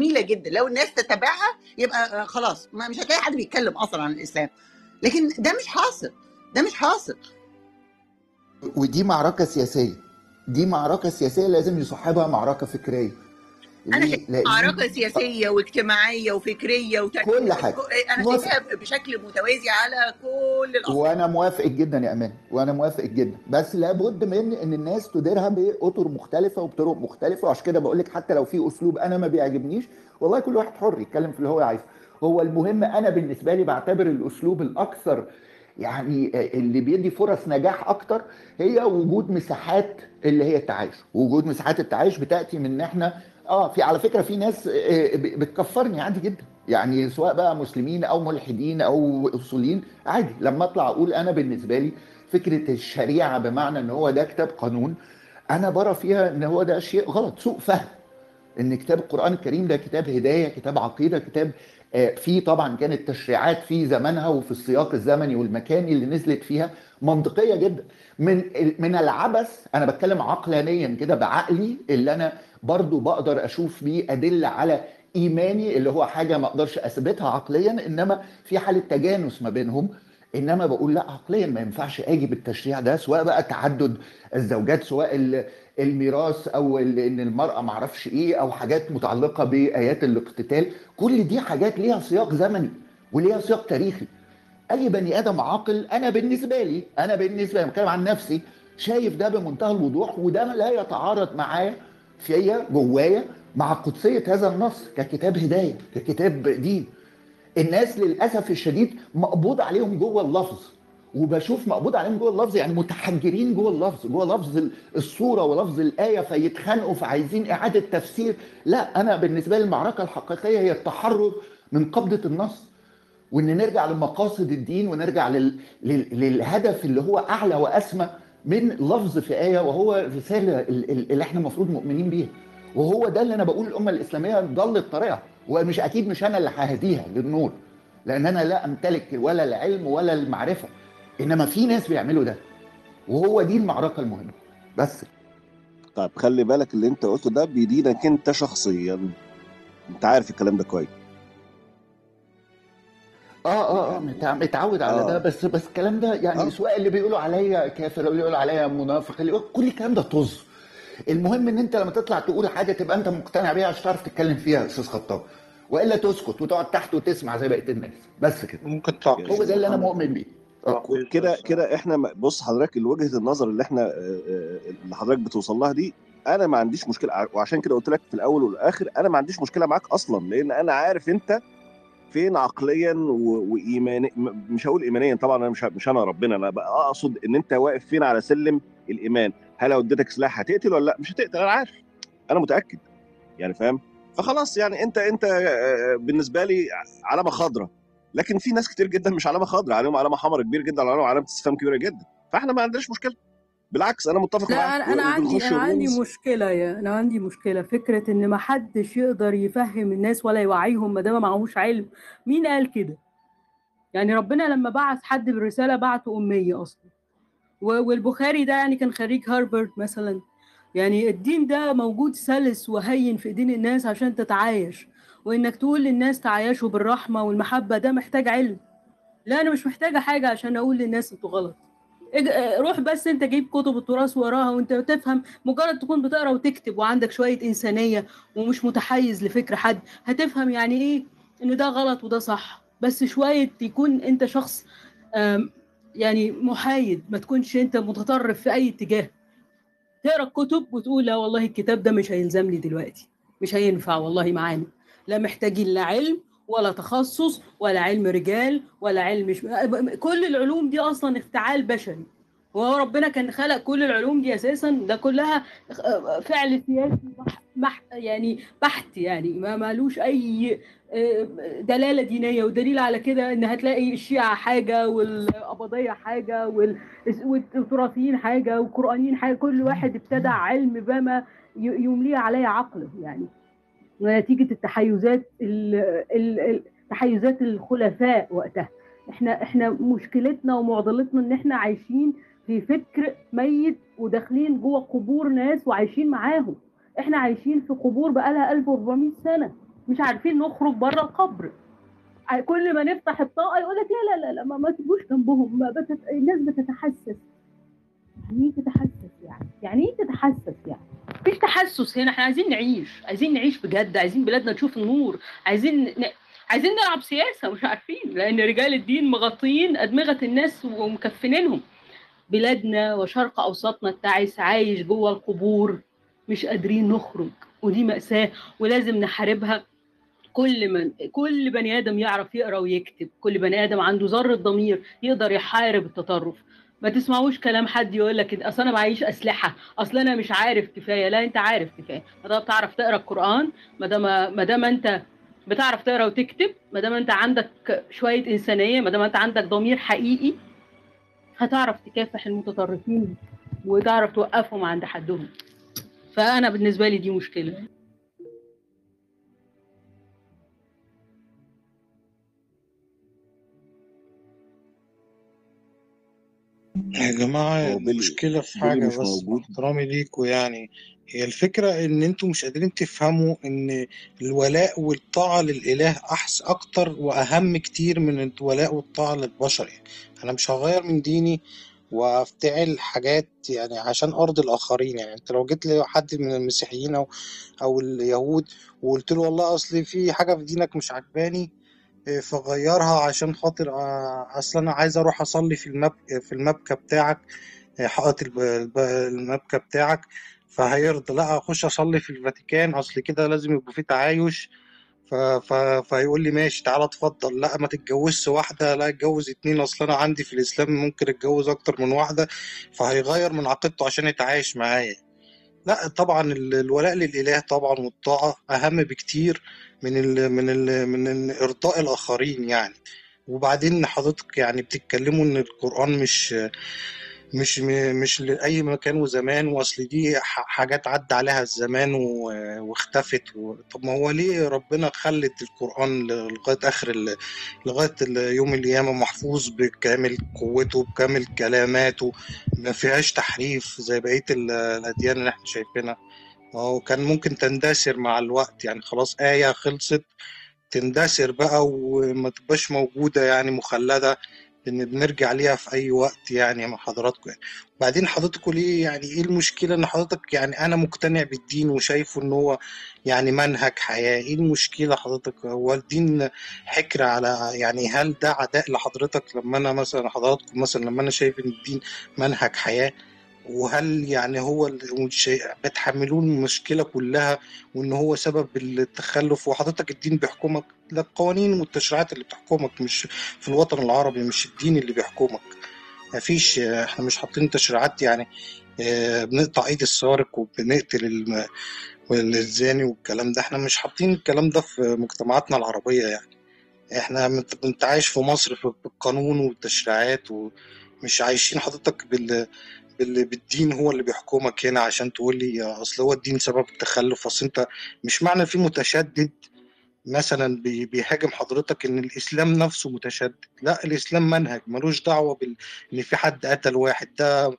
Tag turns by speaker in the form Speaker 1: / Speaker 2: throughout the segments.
Speaker 1: جميلة جدا. لو الناس تتبعها يبقى خلاص ما مش هتلاقي حد بيتكلم أصلا عن الإسلام. لكن ده مش حاصل. ده مش حاصل.
Speaker 2: ودي معركة سياسية. دي معركة سياسية لازم يصاحبها معركة فكرية. أنا
Speaker 1: معركه سياسية واجتماعية وفكرية وت...
Speaker 2: كل حاجة.
Speaker 1: أنا
Speaker 2: موافق.
Speaker 1: شايفاها بشكل متوازي على كل الاصعده
Speaker 2: وأنا موافق جدا يا أمان وأنا موافق جدا. بس لابد من إن الناس تديرها بأطر مختلفة وبطرق مختلفة. وعشان كده بقول لك حتى لو في أسلوب أنا ما بيعجبنيش والله كل واحد حر يتكلم في اللي هو عايزه. هو المهم أنا بالنسبة لي بعتبر الأسلوب الأكثر يعني اللي بيدي فرص نجاح أكتر هي وجود مساحات اللي هي التعايش. وجود مساحات التعايش بتأتي من إن إحنا آه في على فكرة في ناس آه، ب- بتكفرني عادي جدا. يعني سواء بقى مسلمين أو ملحدين أو أصوليين عادي. لما أطلع أقول أنا بالنسبة لي فكرة الشريعة بمعنى إن هو ده كتاب قانون أنا برى فيها إن هو ده شيء غلط سوء فهم. إن كتاب القرآن الكريم ده كتاب هداية كتاب عقيدة كتاب آه، فيه طبعا كانت تشريعات في زمانها وفي السياق الزمني والمكاني اللي نزلت فيها منطقية جدا. من من العبث أنا بتكلم عقلانيا كده بعقلي اللي أنا برضو بقدر أشوف بيه أدلة على إيماني اللي هو حاجة ما أقدرش أثبتها عقليا إنما في حالة تجانس ما بينهم. إنما بقول لا عقليا ما ينفعش أجي بالتشريع ده سواء بقى تعدد الزوجات سواء ال- الميراث أو إن المرأة ما أعرفش إيه أو حاجات متعلقة بآيات الاقتتال. كل دي حاجات ليها سياق زمني وليها سياق تاريخي. أي بني آدم عاقل أنا بالنسبة لي أنا بالنسبة لي بتكلم عن نفسي شايف ده بمنتهى الوضوح وده لا يتعارض معايا فيا جوايا مع قدسية هذا النص ككتاب هداية ككتاب دين. الناس للأسف الشديد مقبوض عليهم جوه اللفظ وبشوف مقبوض عليهم جوه اللفظ يعني متحجرين جوه اللفظ جوه لفظ ال- الصورة ولفظ الآية فيتخانقوا فعايزين إعادة تفسير. لا أنا بالنسبة لي المعركة الحقيقية هي التحرر من قبضة النص. وإن نرجع لمقاصد الدين ونرجع لل... لل... للهدف اللي هو أعلى وأسمى من لفظ في آية وهو ال- اللي إحنا المفروض مؤمنين بيها. وهو ده اللي أنا بقول الامه الإسلامية ضلت طريقها ومش أكيد مش أنا اللي ههديها للنور لأن أنا لا أمتلك ولا العلم ولا المعرفة. إنما في ناس بيعملوا ده وهو دي المعركة المهمة. بس.
Speaker 3: طيب خلي بالك اللي أنت قلته ده بيدينك أنت شخصيا. أنت عارف الكلام ده كويس.
Speaker 2: آه آه آه. متع- متعود على
Speaker 3: آه.
Speaker 2: ده بس بس الكلام ده يعني
Speaker 3: آه.
Speaker 2: سواء اللي بيقولوا عليا كافر أو اللي بيقولوا عليا منافق اللي يقول كل الكلام ده طز. المهم إن أنت لما تطلع تقول حاجة تبقى أنت مقتنع بيها عشان تعرف تتكلم فيها يا أستاذ خطاب. وإلا تسكت وتقعد تحت وتسمع زي بقية الناس. بس كده.
Speaker 4: ممكن تعقيب.
Speaker 2: هو ده اللي أنا مؤمن بيه. آه.
Speaker 3: كده كده إحنا بص حضرتك وجهة النظر اللي إحنا آه، آه، اللي حضرتك بتوصل لها دي أنا ما عنديش مشكلة. ع- وعشان كده قلت لك في الأول والآخر أنا ما عنديش مشكلة معاك أصلا لأن أنا عارف أنت فين عقليا و- وايمانيا مش هقول ايمانيا طبعا أنا مش مش أنا ربنا أنا بقى أقصد إن أنت واقف فين على سلم الإيمان؟ هل لو اديتك سلاح هتقتل ولا لأ؟ مش هتقتل أنا عارف أنا متأكد يعني فاهم؟ فخلاص يعني أنت أنت بالنسبة لي علامة خضراء لكن في ناس كتير جدا مش علامة خضراء عليهم علامة حمراء كبير جدا عليهم علامة استفهام كبيرة جدا فإحنا ما عندناش مشكلة. بالعكس أنا متفق
Speaker 5: لا
Speaker 3: معاك
Speaker 5: أنا أنا عندي أنا عندي. مشكلة يا أنا عندي مشكلة. فكرة إن ما حدش يقدر يفهم الناس ولا يوعيهم ما دام ما معهوش علم مين قال كده؟ يعني ربنا لما بعث حد بالرسالة بعته أمية أصلا. والبخاري ده يعني كان خريج هارفارد مثلا. يعني الدين ده موجود سلس وهين في ايدين الناس عشان تتعايش. وإنك تقول للناس تعايشوا بالرحمة والمحبة ده محتاج علم. لا أنا مش محتاجة حاجة عشان أقول للناس إنتوا غلط. روح بس أنت جيب كتب التراث وراها وأنت تفهم مجرد تكون بتقرأ وتكتب وعندك شوية إنسانية ومش متحيز لفكر حد هتفهم يعني إيه؟ إن ده غلط وده صح. بس شوية يكون أنت شخص يعني محايد ما تكونش أنت متطرف في أي اتجاه. تقرأ الكتب وتقول لا والله الكتاب ده مش هيلزمني دلوقتي مش هينفع والله معانا. لا محتاجين لا علم ولا تخصص ولا علم رجال ولا علم مش... كل العلوم دي أصلا افتعال بشري. وهو ربنا كان خلق كل العلوم دي أساسا ده كلها فعل سياسي بح... يعني بحت يعني ما مالوش أي آه، دلالة دينية. ودليل على كده إن هتلاقي الشيعة حاجة والقبضيه حاجة وال... والتراثيين حاجة والقرآنيين حاجة. كل واحد ابتدع علم بما يمليه عليه عقله يعني. نتيجه التحيزات ال... ال... ال- تحيزات الخلفاء وقتها. إحنا إحنا مشكلتنا ومعضلتنا إن إحنا عايشين في فكر ميت وداخلين جوه قبور ناس وعايشين معاهم. إحنا عايشين في قبور بقالها 1400 سنة. مش عارفين نخرج بره القبر. كل ما نفتح الطاقة يقول لك لا لا لا لا ما, ما تجوش جنبهم. ما بتت... الناس بتتحسس. يعني إيه تتحسس يعني؟ يعني إيه تتحسس يعني؟ مفيش تحسس هنا إحنا عايزين نعيش عايزين نعيش بجد عايزين بلادنا تشوف النور عايزين ن... عايزين نلعب سياسة مش عارفين لأن رجال الدين مغطيين أدمغة الناس ومكفنينهم. بلادنا وشرق أوسطنا التعيس عايش جوه القبور مش قادرين نخرج ودي مأساة ولازم نحاربها. كل من كل بني آدم يعرف يقرأ ويكتب كل بني آدم عنده ذرة ضمير يقدر يحارب التطرف. ما تسمعوش كلام حد يقول لك أصل أنا معيش أسلحة. أصل أنا مش عارف كفاية. لا أنت عارف كفاية. ما دام بتعرف تقرأ القرآن ما دام ما دام أنت بتعرف تقرأ وتكتب ما دام أنت عندك شوية إنسانية ما دام أنت عندك ضمير حقيقي هتعرف تكافح المتطرفين وتعرف توقفهم عند حدهم. فأنا بالنسبة لي دي مشكلة.
Speaker 4: يا جماعة
Speaker 3: هو بيلي
Speaker 4: المشكلة في
Speaker 3: بيلي
Speaker 4: حاجة
Speaker 3: مش
Speaker 4: بس مع
Speaker 3: موجود.
Speaker 4: احترامي ليكوا يعني. هي الفكرة إن أنتوا مش قادرين تفهموا إن الولاء والطاعة للإله أحس أكتر وأهم كتير من الولاء والطاعة للبشر يعني. أنا مش هغير من ديني وأفتعل حاجات يعني عشان أرضي الآخرين يعني. أنت لو جيت لحد من المسيحيين أو أو اليهود وقلت له والله أصل في حاجة في دينك مش عجباني فغيرها عشان خاطر آه، أصل أنا عايز أروح أصلي في المب... في المبكى بتاعك إيه، حائط المبكى بتاعك فهيرضى لا أخش أصلي في الفاتيكان أصل كده لازم يبقى في تعايش. ف... ف... فيقول لي ماشي تعالى اتفضل. لا ما تتجوزش واحدة لا اتجوز اتنين أصل أنا عندي في الإسلام ممكن أتجوز أكتر من واحدة فهيغير من عقيدته عشان يتعايش معايا. لا طبعا ال- الولاء للإله طبعا والطاعة أهم بكتير من ال من ال من ال إرضاء الآخرين يعني. وبعدين حضرتك يعني بتتكلموا إن القرآن مش مش مش لأي مكان وزمان وأصل دي حاجات عدى عليها الزمان واختفت و... طب ما هو ليه ربنا خلت القرآن ل- لغاية آخر ال... لغاية ال- يوم القيامة محفوظ بكامل قوته بكامل كلماته ما فيهاش تحريف زي بقية ال- الأديان اللي إحنا شايفينها. ما هو كان ممكن تندثر مع الوقت يعني خلاص آية خلصت تندثر بقى وما تبقاش موجودة يعني مخلدة. إن بنرجع ليها في أي وقت يعني مع حضراتكم. يعني بعدين حضرتك ليه يعني إيه المشكلة إن حضرتك يعني أنا مقتنع بالدين وشايفه إن هو يعني منهج حياة؟ إيه المشكلة حضرتك؟ هو الدين حكر على يعني هل ده عداء لحضرتك لما أنا مثلا حضراتكم مثلا لما أنا شايف إن الدين منهج حياة؟ وهل يعني هو ال- شيء- بتحملوه المشكلة كلها وإن هو سبب التخلف؟ وحضرتك الدين بيحكمك. لا القوانين والتشريعات اللي بتحكمك مش في الوطن العربي مش الدين اللي بيحكمك. مفيش إحنا مش حاطين تشريعات يعني آه، بنقطع إيد السارق وبنقتل الزاني والكلام ده. إحنا مش حاطين الكلام ده في مجتمعاتنا العربية يعني. إحنا انت عايش في مصر بالقانون والتشريعات ومش عايشين حضرتك بال بال- بالدين هو اللي بيحكمك هنا عشان تقول لي أصل هو الدين سبب التخلف أصل أنت مش معنى في متشدد مثلا بي- بيهاجم حضرتك إن الإسلام نفسه متشدد. لا الإسلام منهج ملوش دعوة بال إن في حد قتل واحد. ده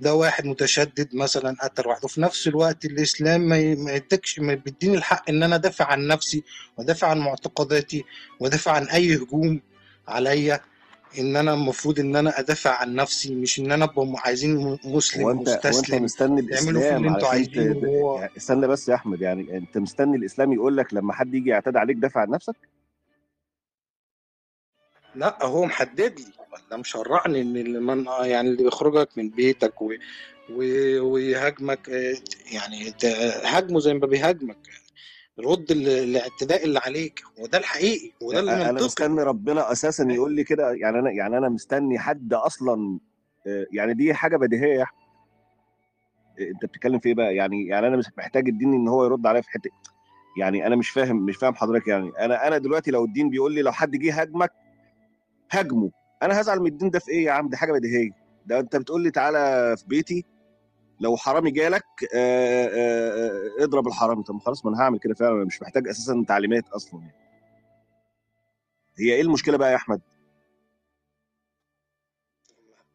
Speaker 4: ده واحد متشدد مثلا قتل واحد. وفي نفس الوقت الإسلام ما ي- ما يديكش ما بيديني الحق إن أنا أدافع عن نفسي وأدافع عن معتقداتي وأدافع عن أي هجوم عليا. ان أنا المفروض ان أنا ادافع عن نفسي مش ان أنا ابقى عايزين مسلم
Speaker 3: هو انت هو انت
Speaker 4: مستسلم.
Speaker 3: مستني
Speaker 4: اعملوا في اللي
Speaker 3: الاسلام أنتوا.
Speaker 4: عايزينه
Speaker 3: يعني استنى بس يا أحمد يعني أنت مستني الإسلام يقول لك لما حد يجي يعتدي عليك دافع عن نفسك؟
Speaker 4: لا هو محدد لي. ولا مشرعني إن اللي من يعني اللي بيخرجك من بيتك و... و... ويهاجمك آه، يعني هاجمه زي ما بيهاجمك. رد ال- الاعتداء اللي عليك وده الحقيقي وده
Speaker 3: أنا
Speaker 4: المنطقي.
Speaker 3: مستني ربنا أساسا يقول لي كده يعني أنا يعني أنا مستني حد أصلا آه، يعني دي حاجة بديهية. يا احمد أنت بتتكلم في إيه بقى؟ يعني يعني أنا مش محتاج الدين إن هو يرد عليا في حتة يعني أنا مش فاهم مش فاهم حضرتك يعني. أنا أنا دلوقتي لو الدين بيقول لي لو حد جه هاجمك هاجمه. أنا هزعل من الدين ده في إيه يا عم؟ دي حاجة بديهية. ده أنت بتقول لي تعالى في بيتي لو حرامي جالك آه، آه، آه، اضرب الحرامي. طب خلاص ما أنا هعمل كده فعلا. أنا مش محتاج أساسا تعليمات أصلا يعني. هي إيه المشكلة بقى يا
Speaker 4: أحمد؟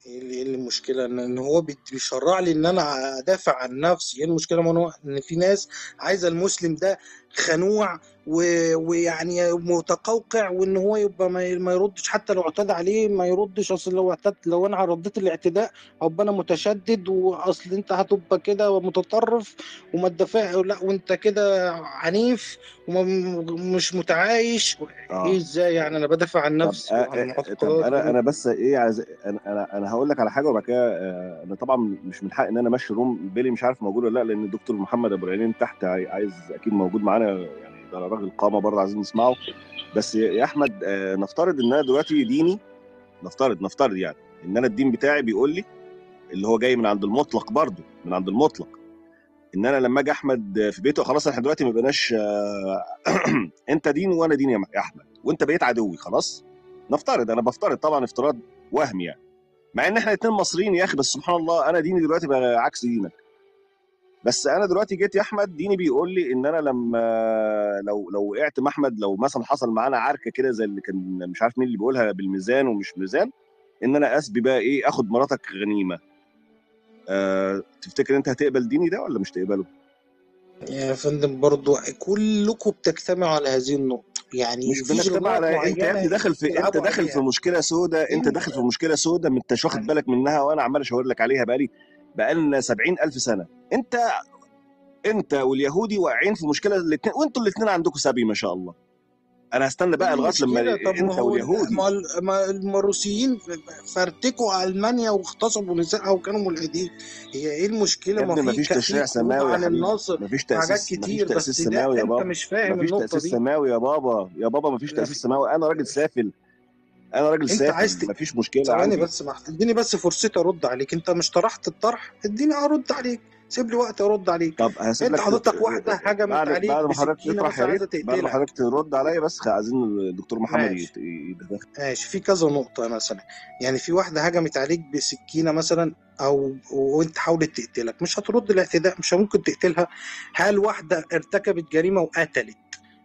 Speaker 4: إيه إيه المشكلة؟ ان هو بي- بيشرع لي إن أنا أدافع عن نفسي. إيه المشكلة؟ ما إن في ناس عايزة المسلم ده خنوع ويعني متقوقع وإن هو يبقى ما ما يردش حتى لو اعتدى عليه ما يردش. أصل لو اعتد لو أنا رديت الاعتداء هبقى أنا متشدد وأصل أنت هتبقى كده متطرف وما تدافع لا وأنت كده عنيف ومش متعايش.
Speaker 3: آه.
Speaker 4: إيه إزاي يعني؟ أنا بدافع عن نفسي
Speaker 3: آه آه أنا أنا بس إيه عايز أنا أنا, أنا هقول لك على حاجة وبعد كده آه، أنا طبعا مش من حق إن أنا أمشي روم بيلي مش عارف موجود ولا لأ لأن الدكتور محمد ابو العينين تحت عاي- عايز أكيد موجود معانا. يعني ده راجل قامة برضه عايزين نسمعه. بس يا أحمد آه، نفترض إن أنا دلوقتي ديني نفترض نفترض يعني إن أنا الدين بتاعي بيقول لي اللي هو جاي من عند المطلق برضه من عند المطلق. إن أنا لما أجي أحمد في بيته خلاص إحنا دلوقتي ما بقيناش آه، أنت دين وأنا دين يا أحمد. وأنت بقيت عدوي خلاص؟ نفترض أنا بفترض طبعا افتراض وهم يعني. مع إن إحنا الاثنين مصريين يا أخي بس سبحان الله أنا ديني دلوقتي بقى عكس دينك. بس أنا دلوقتي جيت يا أحمد ديني بيقول لي إن أنا لما لو لو وقعت مع أحمد لو مثلا حصل معانا عركة كده زي اللي كان مش عارف مين اللي بيقولها بالميزان ومش ميزان إن أنا أسبي بقى إيه آخد مراتك غنيمة. أه تفتكر أنت هتقبل ديني ده ولا مش تقبله؟
Speaker 4: يا فندم برضو كلكم بتجتمعوا على هذه النقطة. يعني
Speaker 3: مش بنجتمع على أنت يا ابني داخل في
Speaker 4: أنت
Speaker 3: داخل في مشكلة سوداء أنت
Speaker 4: انت
Speaker 3: داخل في مشكلة سوداء ما أنتش واخد بالك منها وأنا عمال أشاور لك عليها بقالي بقالنا 70000 سنة. انت انت واليهودي واقعين في مشكلة الاثنين وانتوا الاثنين عندكم سبي ما شاء الله. أنا هستنى بقى لغاية لما انت
Speaker 4: هو ال-
Speaker 3: واليهودي.
Speaker 4: ما ال- ما المروسيين فرتكوا ألمانيا واغتصبوا نسائها وكانوا ملحدين. هي إيه المشكلة؟
Speaker 3: يا
Speaker 4: ما
Speaker 3: ابني ما
Speaker 4: في
Speaker 3: فيش
Speaker 4: ك- في
Speaker 3: تشريع سماوي
Speaker 4: عن
Speaker 3: حبيبي.
Speaker 4: النص
Speaker 3: ما فيش
Speaker 4: في حاجات
Speaker 3: تاسيس ما فيش
Speaker 4: كتير
Speaker 3: تاسيس
Speaker 4: بس ده
Speaker 3: سماوي يا
Speaker 4: أنت
Speaker 3: بابا.
Speaker 4: مش
Speaker 3: ما
Speaker 4: فاهم
Speaker 3: فيش
Speaker 4: النقطة تأسيس
Speaker 3: سماوي يا بابا. يا بابا ما فيش
Speaker 4: لا تأسيس
Speaker 3: سماوي. أنا راجل سافل. أنا راجل
Speaker 4: انت عايز ت...
Speaker 3: ما فيش مشكلة
Speaker 4: ثواني بس ما اديني بس فرصتي ارد عليك. انت مش طرحت الطرح؟ اديني ارد عليك. سيب لي وقت ارد عليك.
Speaker 3: طب هسيب
Speaker 4: انت حضرتك واحدة هجمت
Speaker 3: بعد
Speaker 4: عليك
Speaker 3: بعد ما حضرتك
Speaker 4: بسكينه
Speaker 3: تطرح يا ريت بعد ما حضرتك ترد عليا بس عايزين الدكتور محمد يتدخل
Speaker 4: ماشي. في كذا نقطة مثلا. يعني في واحدة هجمت عليك بسكينة مثلا أو وأنت حاولت تقتلك. مش هترد الاعتداء مش ممكن تقتلها. هل واحدة ارتكبت جريمة وقتلت؟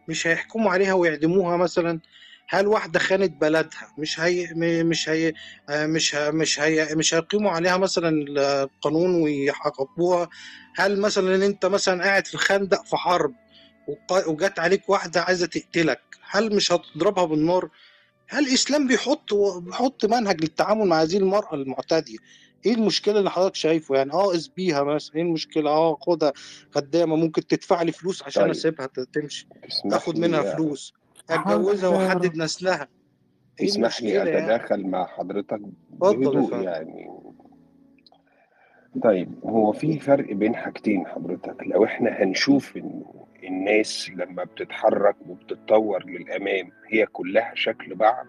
Speaker 4: مش هيحكموا عليها ويعدموها مثلا؟ هل واحدة خانت بلدها؟ مش هي مش هي مش ه- مش هي مش هيقيموا عليها مثلا القانون ويعاقبوها هل مثلا أنت مثلا قاعد في خندق في حرب وجت عليك واحدة عايزة تقتلك هل مش هتضربها بالنار؟ هل الإسلام بيحط بيحط منهج للتعامل مع هذه المرأة المعتدية؟ إيه المشكلة اللي حضرتك شايفه؟ يعني آه اسبيها مثلا إيه المشكلة؟ آه خدها خدامه ممكن تدفع لي فلوس عشان
Speaker 6: طيب.
Speaker 4: أسيبها تمشي
Speaker 6: تسمح
Speaker 4: اخد منها فلوس. أتجوزها وأحدد نسلها. إيه
Speaker 6: تسمح لي
Speaker 4: يعني؟
Speaker 6: أتداخل مع حضرتك بهدوء يعني. طيب هو في فرق بين حاجتين حضرتك. لو إحنا هنشوف إن الناس لما بتتحرك وبتتطور للأمام هي كلها شكل بعض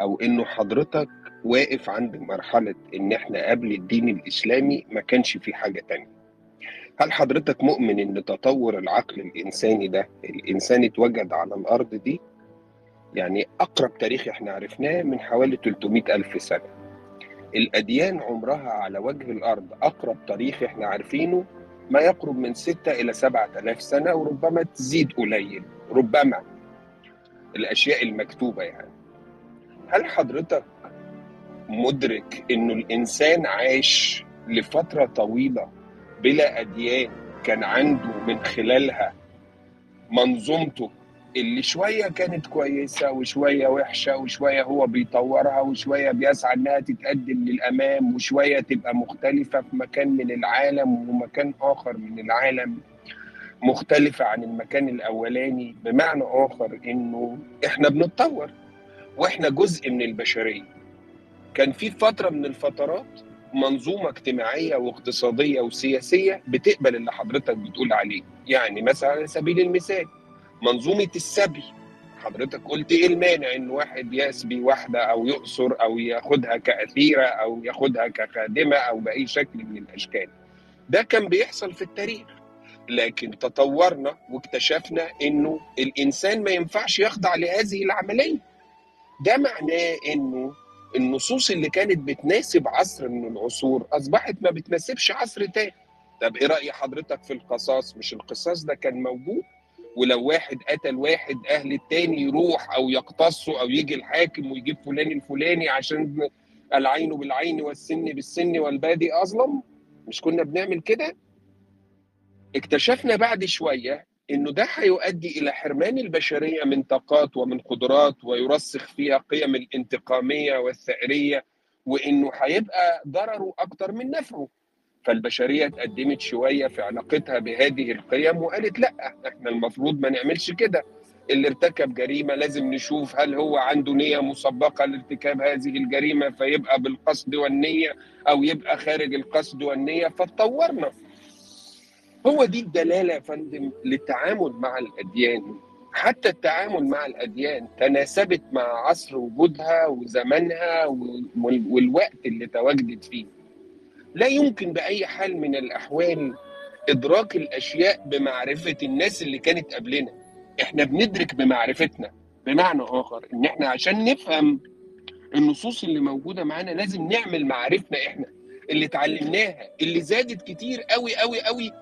Speaker 6: أو إنه حضرتك واقف عند مرحلة إن إحنا قبل الدين الإسلامي ما كانش في حاجة تانية. هل حضرتك مؤمن إن تطور العقل الإنساني ده الإنسان اتوجد على الأرض دي؟ يعني أقرب تاريخ إحنا عرفناه من حوالي 300 ألف سنة. الأديان عمرها على وجه الأرض أقرب تاريخ إحنا عارفينه ما يقرب من 6 إلى 7000 سنة وربما تزيد قليل ربما. الأشياء المكتوبة يعني. هل حضرتك مدرك إنه الإنسان عاش لفترة طويلة بلا أديان كان عنده من خلالها منظومته اللي شوية كانت كويسة وشوية وحشة وشوية هو بيطورها وشوية بيسعى إنها تتقدم للأمام وشوية تبقى مختلفة في مكان من العالم ومكان آخر من العالم مختلفة عن المكان الأولاني بمعنى آخر إنه إحنا بنتطور وإحنا جزء من البشرية. كان في فترة من الفترات منظومة اجتماعية واقتصادية وسياسية بتقبل اللي حضرتك بتقول عليه. يعني مثلا على سبيل المثال منظومة السبي حضرتك قلت إيه المانع إن واحد يسبي واحدة أو يؤسر أو ياخدها كأثيرة أو ياخدها كخادمة أو بأي شكل من الأشكال؟ ده كان بيحصل في التاريخ. لكن تطورنا واكتشفنا إنه الإنسان ما ينفعش يخضع لهذه العملية. ده معناه إنه النصوص اللي كانت بتناسب عصر من العصور أصبحت ما بتناسبش عصر تاني. طب إيه رأي حضرتك في القصاص؟ مش القصاص ده كان موجود؟ ولو واحد قتل واحد أهل التاني يروح أو يقتصه أو يجي الحاكم ويجيب فلان الفلاني عشان العين بالعين والسن بالسن والبادي أظلم؟ مش كنا بنعمل كده؟ اكتشفنا بعد شوية إنه ده هيؤدي إلى حرمان البشرية من طاقات ومن قدرات ويرسخ فيها قيم الانتقامية والثأرية وإنه هيبقى ضرره أكتر من نفعه. فالبشرية اتقدمت شوية في علاقتها بهذه القيم وقالت لأ إحنا المفروض ما نعملش كده. اللي ارتكب جريمة لازم نشوف هل هو عنده نية مسبقة لارتكاب هذه الجريمة فيبقى بالقصد والنية أو يبقى خارج القصد والنية. فاتطورنا. هو دي الدلالة يا فندم للتعامل مع الأديان. حتى التعامل مع الأديان تناسبت مع عصر وجودها وزمانها وال- والوقت اللي تواجدت فيه. لا يمكن بأي حال من الأحوال إدراك الأشياء بمعرفة الناس اللي كانت قبلنا. إحنا بندرك بمعرفتنا. بمعنى آخر إن إحنا عشان نفهم النصوص اللي موجودة معانا لازم نعمل معرفتنا إحنا. اللي اتعلمناها اللي زادت كتير قوي قوي قوي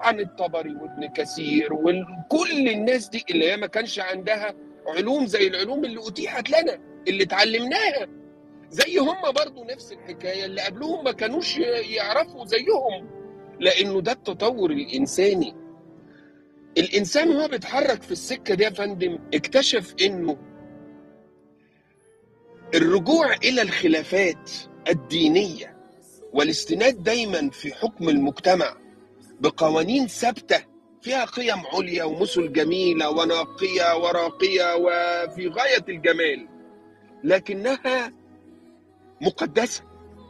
Speaker 6: عن الطبري وابن كثير وكل الناس دي اللي هي ما كانش عندها علوم زي العلوم اللي أتيحت لنا اللي اتعلمناها. زي هم برضو نفس الحكاية اللي قبلهم ما كانوش يعرفوا زيهم. لأنه ده التطور الإنساني. الإنسان وهو بيتحرك في السكة دي يا فندم اكتشف إنه الرجوع إلى الخلافات الدينية والاستناد دايما في حكم المجتمع بقوانين ثابتة فيها قيم عليا ومثل جميلة ونقيه وراقية وفي غاية الجمال لكنها مقدسة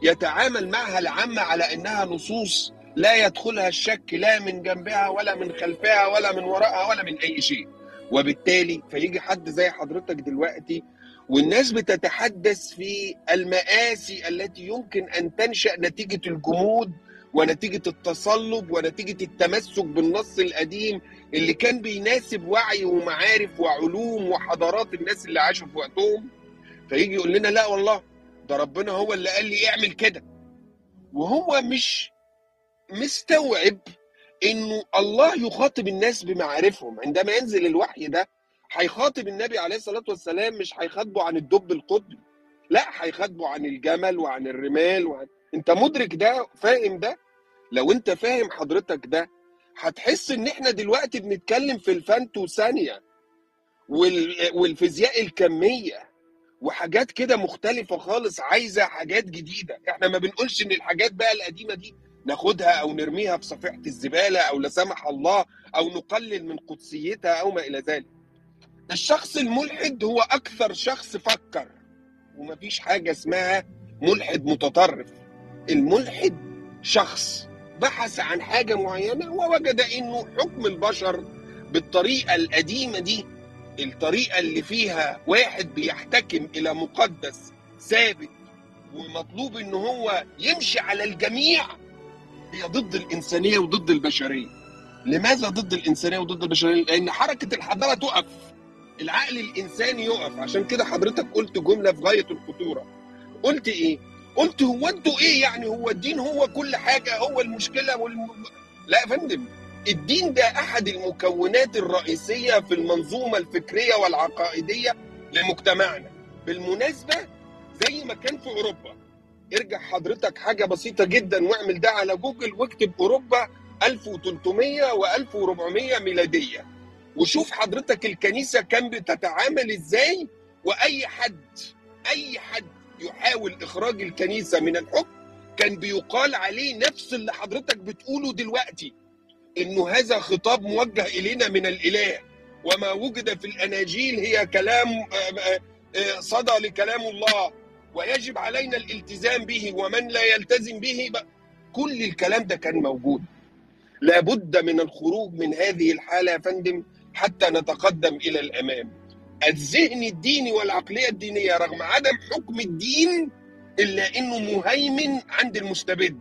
Speaker 6: يتعامل معها العامة على إنها نصوص لا يدخلها الشك لا من جنبها ولا من خلفها ولا من وراءها ولا من أي شيء. وبالتالي فيجي حد زي حضرتك دلوقتي والناس بتتحدث في المآسي التي يمكن أن تنشأ نتيجة الجمود ونتيجه التصلب ونتيجه التمسك بالنص القديم اللي كان بيناسب وعي ومعارف وعلوم وحضارات الناس اللي عاشوا في وقتهم؟ فيجي يقول لنا لا والله ده ربنا هو اللي قال لي اعمل كده. وهو مش مستوعب إنه الله يخاطب الناس بمعارفهم. عندما ينزل الوحي ده هيخاطب النبي عليه الصلاة والسلام مش هيخاطبه عن الدب القطبي. لا هيخاطبه عن الجمل وعن الرمال وعن انت مدرك ده فاهم ده؟ لو انت فاهم حضرتك ده هتحس ان إحنا دلوقتي بنتكلم في الفانتو ثانية وال... والفيزياء الكمية وحاجات كده مختلفة خالص عايزة حاجات جديدة. إحنا ما بنقولش إن الحاجات بقى القديمة دي ناخدها أو نرميها في صفيحه الزبالة أو لا سمح الله أو نقلل من قدسيتها أو ما إلى ذلك. الشخص الملحد هو أكثر شخص فكر ومفيش حاجة اسمها ملحد متطرف. الملحد شخص بحث عن حاجة معينة ووجد إنه حكم البشر بالطريقة القديمة دي الطريقة اللي فيها واحد بيحتكم إلى مقدس ثابت ومطلوب إن هو يمشي على الجميع هي ضد الإنسانية وضد البشرية. لماذا ضد الإنسانية وضد البشرية؟ لأن حركة الحضارة تقف العقل الإنساني يقف. عشان كده حضرتك قلت جملة في غاية الخطورة. قلت إيه؟ قلت هو أنتوا إيه يعني؟ هو الدين هو كل حاجة هو المشكلة والم... لا يا فندم. الدين ده أحد المكونات الرئيسية في المنظومة الفكرية والعقائدية لمجتمعنا. بالمناسبة زي ما كان في أوروبا. ارجع حضرتك حاجة بسيطة جدا واعمل ده على جوجل واكتب أوروبا 1300 و1400 ميلادية. وشوف حضرتك الكنيسة كان بتتعامل إزاي وأي حد أي حد يحاول إخراج الكنيسة من الحكم كان بيقال عليه نفس اللي حضرتك بتقوله دلوقتي إنه هذا خطاب موجه إلينا من الإله وما وجد في الأناجيل هي كلام صدى لكلام الله ويجب علينا الالتزام به ومن لا يلتزم به. كل الكلام ده كان موجود لابد من الخروج من هذه الحالة يا فندم حتى نتقدم إلى الأمام الذهن الديني والعقلية الدينية رغم عدم حكم الدين إلا إنه مهيمن عند المستبد.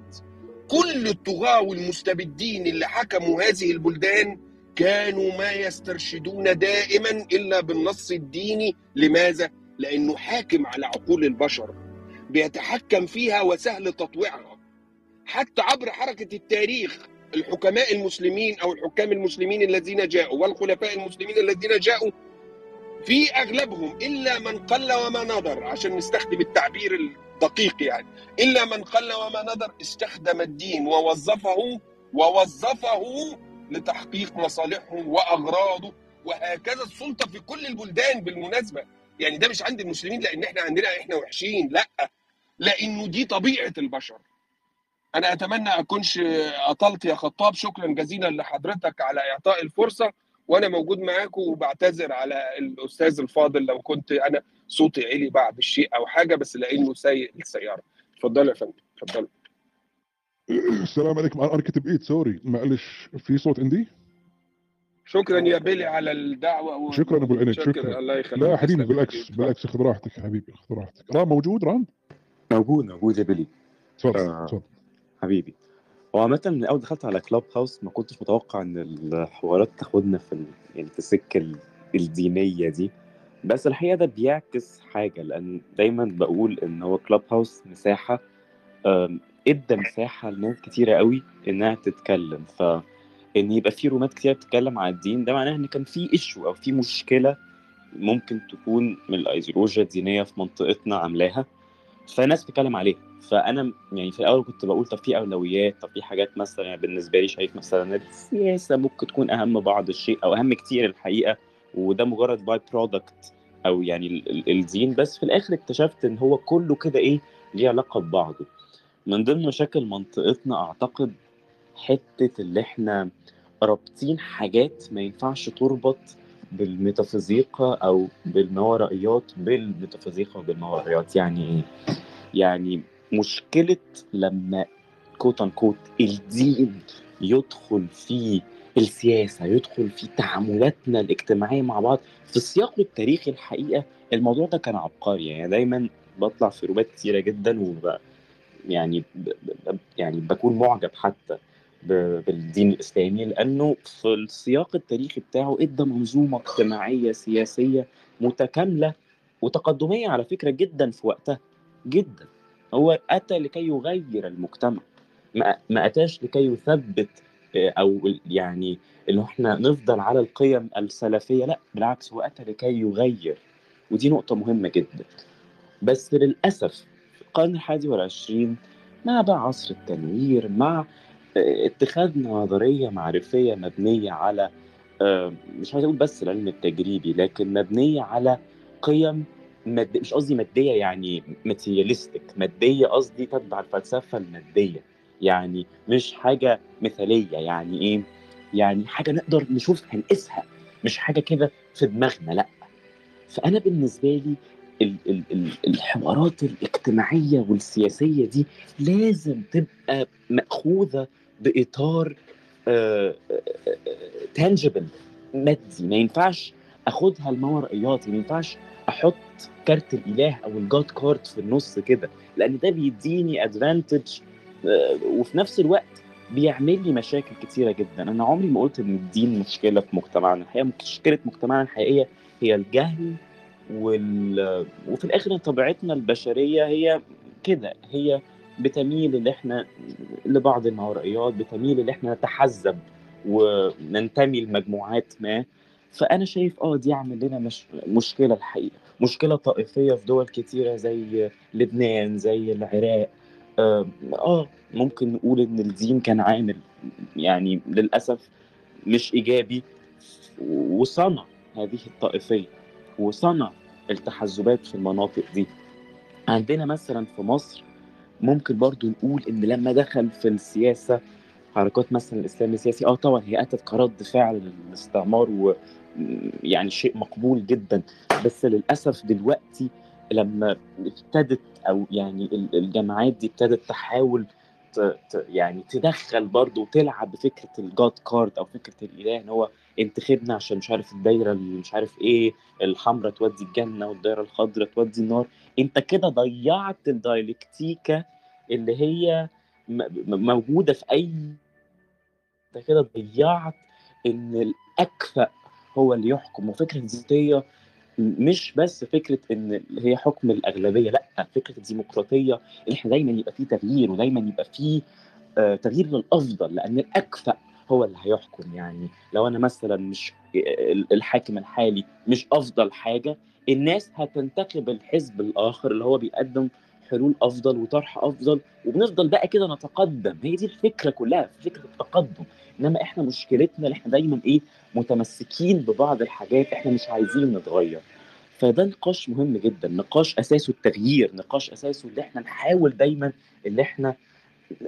Speaker 6: كل الطغاة والمستبدين اللي حكموا هذه البلدان كانوا ما يسترشدون دائما إلا بالنص الديني. لماذا؟ لأنه حاكم على عقول البشر بيتحكم فيها وسهل تطويعها. حتى عبر حركة التاريخ الحكماء المسلمين أو الحكام المسلمين الذين جاءوا والخلفاء المسلمين الذين جاءوا في أغلبهم إلا من قل وما نظر عشان نستخدم التعبير الدقيق يعني. إلا من قل وما نظر استخدم الدين ووظفه ووظفه لتحقيق مصالحه وأغراضه وهكذا السلطة في كل البلدان بالمناسبة. يعني ده مش عند المسلمين لأن إحنا عندنا إحنا وحشين لأ. لأنه دي طبيعة البشر. أنا أتمنى أكونش أطلت يا خطاب. شكرا جزيلا لحضرتك على إعطاء الفرصة. وأنا موجود معاكم وبعتذر على الأستاذ الفاضل لو كنت أنا صوتي عالي بعد الشيء أو حاجة بس لأنه سايق السيارة. اتفضلوا يا فندم اتفضلوا.
Speaker 7: السلام عليكم. أنا كتب ايد سوري. معلش في صوت عندي؟
Speaker 6: شكرا يا بيلي على الدعوة و-
Speaker 7: شكرا أبو العينك
Speaker 6: شكرا
Speaker 7: شكرا.
Speaker 6: الله يخليك.
Speaker 7: لا حبيبي. بالعكس
Speaker 6: اتفضل.
Speaker 7: بالعكس خذ راحتك يا حبيبي خذ راحتك. رام موجود؟ رام؟
Speaker 8: موجود موجود يا بيلي.
Speaker 7: تفضل
Speaker 8: آه.
Speaker 7: تفضل.
Speaker 8: حبيبي. هو عامة من أول دخلت على Clubhouse ما كنتش متوقع إن الحوارات تاخدنا في ال... يعني في السكة ال- الدينية دي. بس الحقيقة ده بيعكس حاجة لأن دايما بقول إن هو كلاب هاوس مساحة إدى مساحة لناس كتيرة قوي إنها تتكلم. فإن يبقى في رومات كتيرة بتتكلم عن الدين ده معناه إن كان في إيشو أو في مشكلة ممكن تكون من الأيديولوجيا الدينية في منطقتنا عاملاها. فناس بتتكلم عليها. فأنا يعني في الأول كنت بقول طب في أولويات طب في حاجات مثلا يعني بالنسبة لي شايف مثلا السياسة ممكن تكون أهم بعض الشيء أو أهم كتير الحقيقة وده مجرد by-product أو يعني ال- ال- الدين بس في الآخر اكتشفت إن هو كله كده إيه ليه علاقة ببعضه. من ضمن مشاكل منطقتنا أعتقد حتة اللي إحنا رابطين حاجات ما ينفعش تربط بالميتافيزيقا أو بالماورائيات بالميتافيزيقا وبالماورائيات يعني إيه يعني مشكلة لما quote unquote الدين يدخل في السياسة يدخل في تعاملاتنا الاجتماعية مع بعض. في السياق التاريخي الحقيقة الموضوع ده كان عبقري. يعني دايما بطلع في روبات كتيرة جدا وب يعني ب... يعني بكون معجب حتى. بالدين الإسلامي لأنه في السياق التاريخي بتاعه إدى منظومة اجتماعية سياسية متكاملة وتقدمية على فكرة جدا في وقتها جدا. هو أتى لكي يغير المجتمع ما أتاش لكي يثبت آه، أو يعني انه إحنا نفضل على القيم السلفية لا بالعكس هو أتى لكي يغير. ودي نقطة مهمة جدا. بس للأسف القرن الحادي والعشرين مع بقى عصر التنوير مع اتخاذ نظرية معرفية مبنية على آه، مش عايز أقول بس العلم التجريبي لكن مبنية على قيم مد... مش قصدي مادية يعني ماتيرياليستيك مادية قصدي تتبع الفلسفة المادية. يعني مش حاجة مثالية يعني إيه؟ يعني حاجة نقدر نشوفها نقيسها مش حاجة كده في دماغنا لأ. فأنا بالنسبة لي ال- ال- ال- الحوارات الاجتماعية والسياسية دي لازم تبقى مأخوذة بإطار tangible مادي. ما ينفعش اخدها الماورائيات ما ينفعش أحط كارت الإله أو ال God card في النص كده لأن ده بيديني advantage وفي نفس الوقت بيعمل لي مشاكل كتيرة جدا. أنا عمري ما قلت ان الدين مشكلة في مجتمعنا. الحقيقة مشكلة مجتمعنا الحقيقية هي الجهل وال... وفي الآخر طبيعتنا البشرية هي كده هي بتميل إن إحنا لبعض الماورائيات بتميل إن إحنا نتحزب وننتمي لمجموعات ما. فأنا شايف آه دي عامل لنا مش... مشكلة الحقيقة. مشكلة طائفية في دول كتيرة زي لبنان زي العراق. آه آه، ممكن نقول إن الدين كان عامل يعني للأسف مش إيجابي وصنع هذه الطائفية وصنع التحزبات في المناطق دي. عندنا مثلا في مصر ممكن برضو نقول إن لما دخل في السياسة حركات مثلا الإسلام السياسي آه طبعا هي أتت كرد فعل للاستعمار و يعني شيء مقبول جدا. بس للأسف دلوقتي لما ابتدت أو يعني ال- الجماعات دي ابتدت تحاول يعني تدخل برضه وتلعب بفكرة الجاد كارد أو فكرة الإله إن هو انتخبنا عشان مش عارف الدايرة اللي مش عارف إيه الحمراء تودي الجنة والدايرة الخضراء تودي النار. انت كده ضيعت الدايلكتيكا اللي هي موجودة في أي انت كده ضيعت إن الأكفأ هو اللي يحكم. وفكرة الذاتية مش بس فكرة إن هي حكم الأغلبية لأ فكرة الديمقراطية إن إحنا دايما يبقى فيه تغيير ودايما يبقى فيه آه، تغيير للأفضل لأن الأكفأ هو اللي هيحكم. يعني لو أنا مثلا مش الحاكم الحالي مش أفضل حاجة الناس هتنتخب الحزب الآخر اللي هو بيقدم حلول أفضل وطرح أفضل وبنفضل بقى كده نتقدم. هي دي الفكرة كلها فكرة التقدم. إنما إحنا مشكلتنا إن إحنا دايما إيه؟ متمسكين ببعض الحاجات إحنا مش عايزين نتغير. فده نقاش مهم جدا نقاش أساسه التغيير نقاش أساسه اللي إحنا نحاول دايما اللي إحنا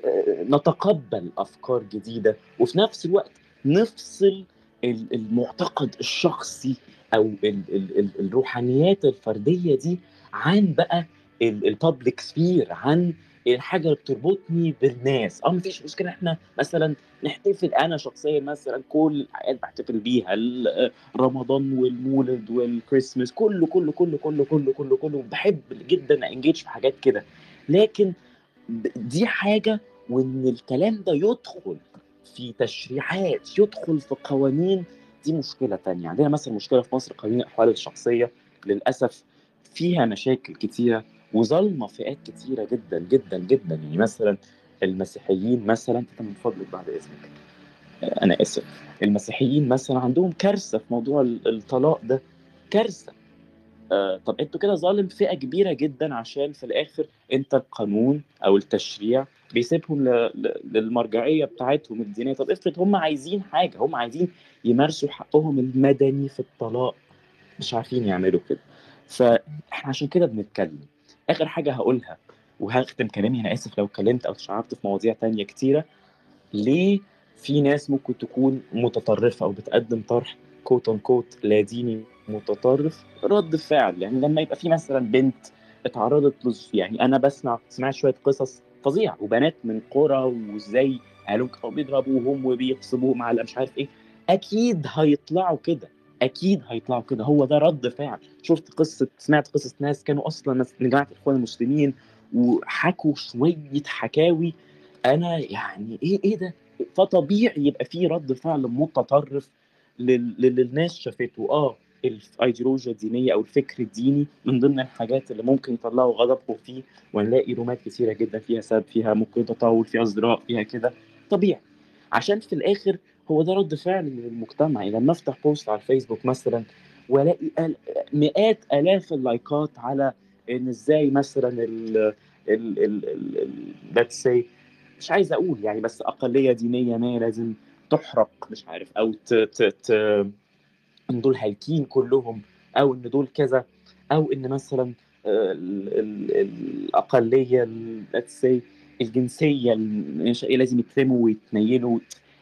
Speaker 8: آه، نتقبل أفكار جديدة وفي نفس الوقت نفصل ال- المعتقد الشخصي أو ال- ال- ال- الروحانيات الفردية دي عن بقى البابليك سفير عن الحاجة اللي بتربطني بالناس. آه مفيش مشكلة إحنا مثلا نحتفل. أنا شخصيا مثلا كل الاعياد بحتفل بيها. رمضان والمولد والكريسماس كله كله كله كله كله كله كله. بحب جدا انجيج في حاجات كده. لكن دي حاجة وإن الكلام ده يدخل في تشريعات يدخل في قوانين دي مشكلة تانية. عندنا مثلا مشكلة في مصر قوانين الاحوال الشخصية للأسف فيها مشاكل كتيرة وظلمة فئات كتيرة جدا جدا جدا. يعني مثلا المسيحيين مثلا أنت من فضلك بعد إذنك. أنا آسف. المسيحيين مثلا عندهم كارثة في موضوع ال- الطلاق ده. كارثة. آه، طب أنتوا كده ظالم فئة كبيرة جدا عشان في الآخر انت القانون أو التشريع بيسيبهم للمرجعية بتاعتهم الدينية. طب افرض هم عايزين حاجة هم عايزين يمارسوا حقهم المدني في الطلاق مش عارفين يعملوا كده. فاحنا عشان كده بنتكلم. آخر حاجة هقولها وهختم كلامي أنا آسف لو اتكلمت أو تشعبت في مواضيع تانية كتيرة. ليه في ناس ممكن تكون متطرفة أو بتقدم طرح quote unquote لا ديني متطرف رد فعل. يعني لما يبقى في مثلا بنت اتعرضت لز... يعني أنا بسمع سمعت شوية قصص فظيعة وبنات من قرى وإزاي اهلهم كانوا بيضربوهم وبيغصبوهم على مش عارف إيه. أكيد هيطلعوا كده أكيد هيطلعوا كده. هو ده رد فعل. شفت قصة سمعت قصص ناس كانوا أصلا من جماعة الاخوان المسلمين وحكوا شوية حكاوي. أنا يعني إيه إيه ده؟ فطبيعي يبقى في رد فعل متطرف لل- للي الناس شافته. آه. الأيديولوجيا الدينية أو الفكر الديني من ضمن الحاجات اللي ممكن يطلعوا غضبهم فيه ونلاقي رومات كثيره جدا فيها سب فيها ممكن تطاول فيها ازدراء فيها كده. طبيعي. عشان في الآخر هو ده رد فعل يعني لما أفتح post على الفيسبوك مثلا وألاقي آل- مئات آلاف اللايكات على إن إزاي مثلا ال ال ال let's say مش عايز أقول يعني بس أقلية دينية ما لازم تحرق مش عارف أو ت ت ت إن دول هالكين كلهم أو إن دول كذا أو إن مثلا آه، ال- ال- الأقلية ال- let's say الجنسية النشائيه لازم يترموا ويتنيلوا.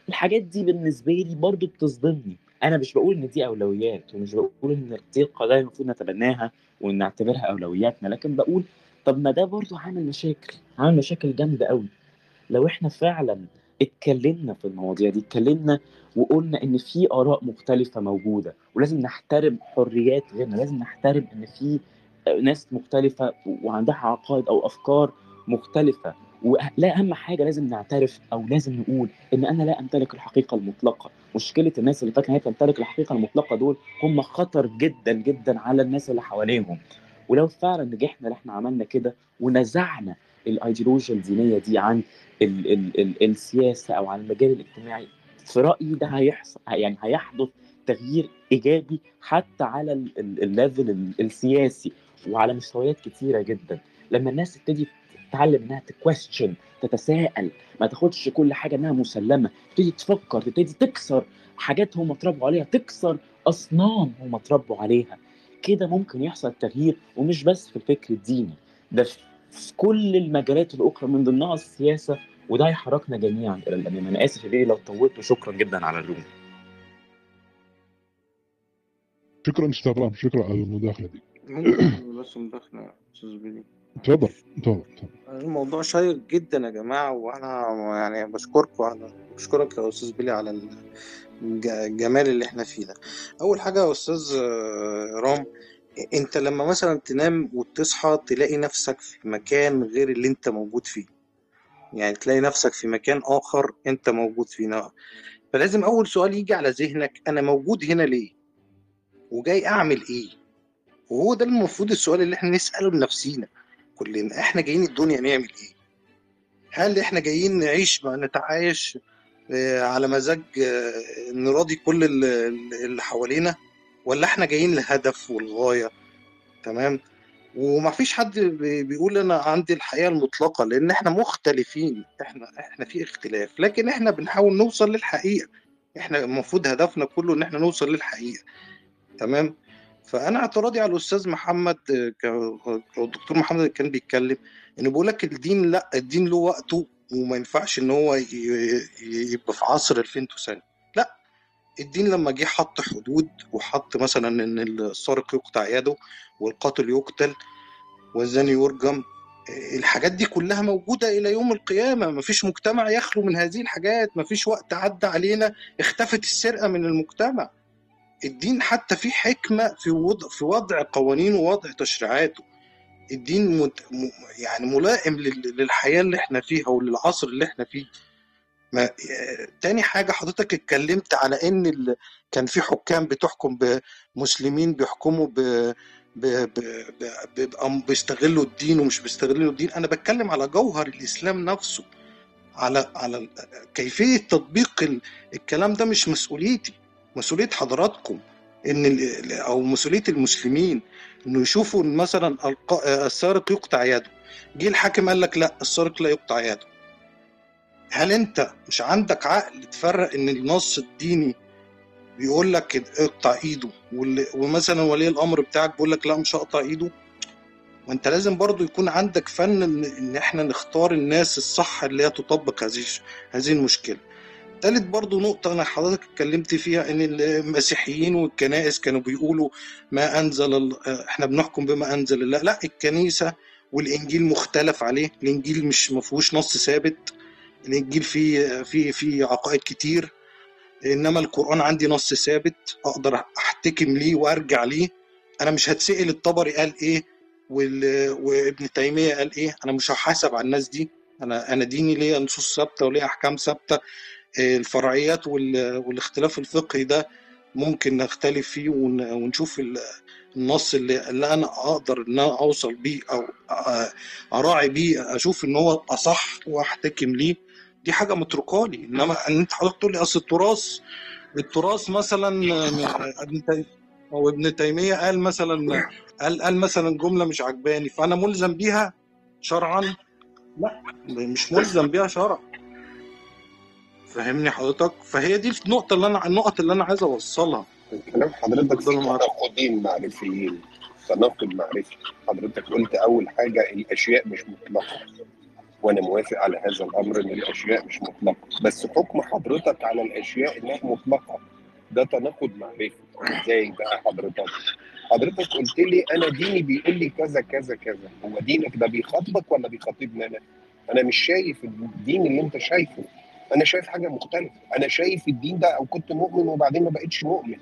Speaker 8: الحاجات دي بالنسبة لي برضو بتصدمني. أنا مش بقول إن دي أولويات ومش بقول إن دي القضايا المفروض نتبناها ونعتبرها أولوياتنا لكن بقول طب ما ده برضو عامل مشاكل عامل مشاكل جامدة قوي لو إحنا فعلا اتكلمنا في المواضيع دي اتكلمنا وقلنا إن في آراء مختلفة موجودة ولازم نحترم حريات غيرنا لازم نحترم إن في ناس مختلفة وعندها عقائد أو أفكار مختلفة ولا أهم حاجة لازم نعترف أو لازم نقول إن أنا لا أمتلك الحقيقة المطلقة. مشكلة الناس اللي فاكرة هي تمتلك الحقيقة المطلقة دول هم خطر جدا جدا على الناس اللي حواليهم. ولو فعلا نجحنا ان إحنا عملنا كده ونزعنا الأيديولوجيا الدينية دي عن ال ال ال السياسة أو عن المجال الاجتماعي في رأيي ده هيحصل يعني هيحدث تغيير إيجابي حتى على ال- ال- ال level ال- السياسي وعلى مستويات كتيرة جدا. لما الناس تبتدي تتعلم إنها ت question تتساءل ما تاخدش كل حاجة إنها مسلمة تبتدي تفكر تبتدي تكسر حاجات هم اتربوا عليها تكسر أصنام هم اتربوا عليها. كده ممكن يحصل تغيير ومش بس في الفكر الديني ده في كل المجالات الأخرى من ضمنها السياسة وده هيحركنا جميعا إلى الأمام. أنا آسف يا لو طولت وشكرا جدا على الروم
Speaker 7: شكرا أستاذ رام شكرا على المداخلة دي.
Speaker 4: ممكن بس مداخلة يا أستاذ بيلي
Speaker 7: تفضل تفضل تفضل.
Speaker 4: الموضوع شيق جدا يا جماعة وأنا يعني بشكركم على بشكرك يا أستاذ بيلي على الج- الجمال اللي إحنا فيه ده. أول حاجة يا أستاذ آه، رام أنت لما مثلا تنام وتصحى تلاقي نفسك في مكان غير اللي أنت موجود فيه. يعني تلاقي نفسك في مكان آخر أنت موجود فيه. فلازم أول سؤال يجي على ذهنك أنا موجود هنا ليه؟ وجاي أعمل إيه؟ وهو ده المفروض السؤال اللي إحنا نسأله لنفسينا. كلنا إحنا جايين الدنيا نعمل إيه؟ هل إحنا جايين نعيش نتعايش آه، على مزاج آه، نراضي كل ال- ال- اللي حوالينا؟ ولا إحنا جايين لهدف والغاية؟ تمام؟ وما فيش حد بي- بيقول أنا عندي الحقيقة المطلقة لأن إحنا مختلفين. إحنا إحنا في اختلاف لكن إحنا بنحاول نوصل للحقيقة. إحنا المفروض هدفنا كله إن إحنا نوصل للحقيقة. تمام؟ فأنا اعتراضي على الأستاذ محمد الدكتور محمد كان بيتكلم إنه بيقول لك الدين لأ الدين له وقته وما ينفعش إن هو يبقى في عصر 2000 سنه الدين لما جه حط حدود وحط مثلا إن السارق يقطع يده والقاتل يقتل والزاني يرجم الحاجات دي كلها موجودة إلى يوم القيامة. مفيش مجتمع يخلو من هذه الحاجات. مفيش وقت عدى علينا اختفت السرقة من المجتمع. الدين حتى فيه حكمة في وضع, في وضع قوانينه ووضع تشريعاته. الدين مت... م... يعني ملائم لل... للحياة اللي إحنا فيها وللعصر اللي إحنا فيه. ما... تاني حاجة حضرتك اتكلمت على إن ال... كان في حكام بتحكم بمسلمين بيحكموا ب... ب... ب... ب... بيستغلوا الدين ومش بيستغلوا الدين. أنا بتكلم على جوهر الإسلام نفسه على على كيفية تطبيق ال... الكلام ده مش مسؤوليتي مسؤولية حضراتكم. إن ال... أو مسؤولية المسلمين إنه يشوفوا إن مثلا. السارق يقطع يده. جه الحاكم قال لك لا السارق لا يقطع يده. هل انت مش عندك عقل تفرق ان النص الديني بيقول لك اقطع ايده ومثلا ولي الأمر بتاعك بيقول لك لا مش هقطع ايده؟ وانت لازم برضو يكون عندك فن ان, إحنا نختار الناس الصح اللي هي تطبق هذه هذه المشكلة. تالت برضو نقطة أنا حضرتك اتكلمت فيها إن المسيحيين والكنائس كانوا بيقولوا ما أنزل ال- إحنا بنحكم بما أنزل الله، لا الكنيسة والإنجيل مختلف عليه، الإنجيل مش ما فيهوش نص ثابت، الإنجيل فيه فيه فيه عقائد كتير، إنما القرآن عندي نص ثابت أقدر أحتكم ليه وأرجع ليه، أنا مش هتسأل الطبري قال وال... وابن تيمية قال إيه، أنا مش هحاسب على الناس دي، أنا أنا ديني ليا نصوص ثابتة وليا أحكام ثابتة. الفرعيات وال- والاختلاف الفقهي ده ممكن نختلف فيه ون- ونشوف ال- النص اللي, اللي أنا أقدر إن أنا أوصل بيه أو أراعي بيه أشوف إن هو أصح وأحتكم ليه. دي حاجة متركالي إنما إن أنت حضرتك تقول لي أصل التراث التراث مثلا ابن أو ابن تيمية قال مثلا قال قال مثلا جملة مش عجباني فأنا ملزم بيها شرعا؟ لا مش ملزم بيها شرعا. فاهمني حضرتك؟ فهي دي النقطة اللي أنا النقط اللي أنا عايز أوصلها.
Speaker 6: كلام حضرتك في تناقضين معرفيين تناقض معرفي حضرتك قلت أول حاجة الأشياء مش مطلقة. وأنا موافق على هذا الأمر إن الأشياء مش مطلقة. بس حكم حضرتك على الأشياء إنها مطلقة ده تناقض معرفي إزاي بقى حضرتك؟ حضرتك قلت لي أنا ديني بيقول لي كذا كذا كذا. هو دينك ده بيخاطبك ولا بيخاطبني أنا؟ أنا مش شايف الدين اللي أنت شايفه. أنا شايف حاجة مختلفة. أنا شايف الدين ده أو كنت مؤمن وبعدين ما بقتش مؤمن.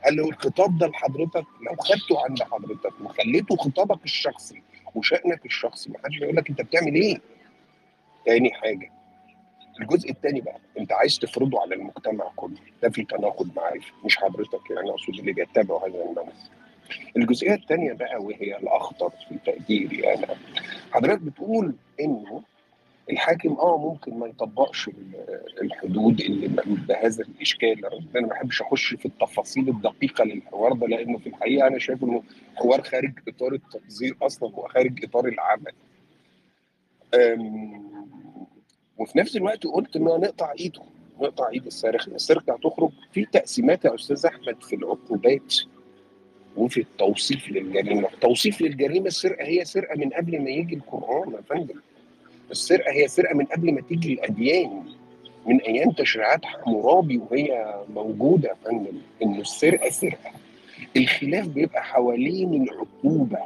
Speaker 6: هل لو الخطاب ده لحضرتك؟ لو خدته عند حضرتك وخليته خطابك الشخصي وشأنك الشخصي ما حدش هيقول لك أنت بتعمل إيه؟ تاني حاجة. الجزء الثاني بقى انت عايز تفرضه على المجتمع كله. ده في تناقض معرفي مش حضرتك يعني أقصد اللي بيتبعوا هذا المنهج. الجزئية الثانية بقى وهي الأخطر في تقديري أنا حضرتك بتقول إنه الحاكم آه ممكن ما يطبقش ال- الحدود اللي بهذا الإشكال. أنا ما بحبش أخش في التفاصيل الدقيقة للحوار ده لأنه في الحقيقة أنا شايف إنه حوار خارج إطار التنظير أصلا وخارج إطار العمل. وفي نفس الوقت قلت ما نقطع إيده نقطع إيد السارق السرقه هتخرج. في تقسيمات يا أستاذ أحمد في العقوبات وفي التوصيف للجريمة. توصيف للجريمة السرقة هي سرقة من قبل ما يجي القرآن يا فندم. السرقة هي سرقة من قبل ما تيجي الأديان من أيام تشريعات حمورابي وهي موجودة يا فندم انه السرقة سرقة. الخلاف بيبقى حوالين العقوبة.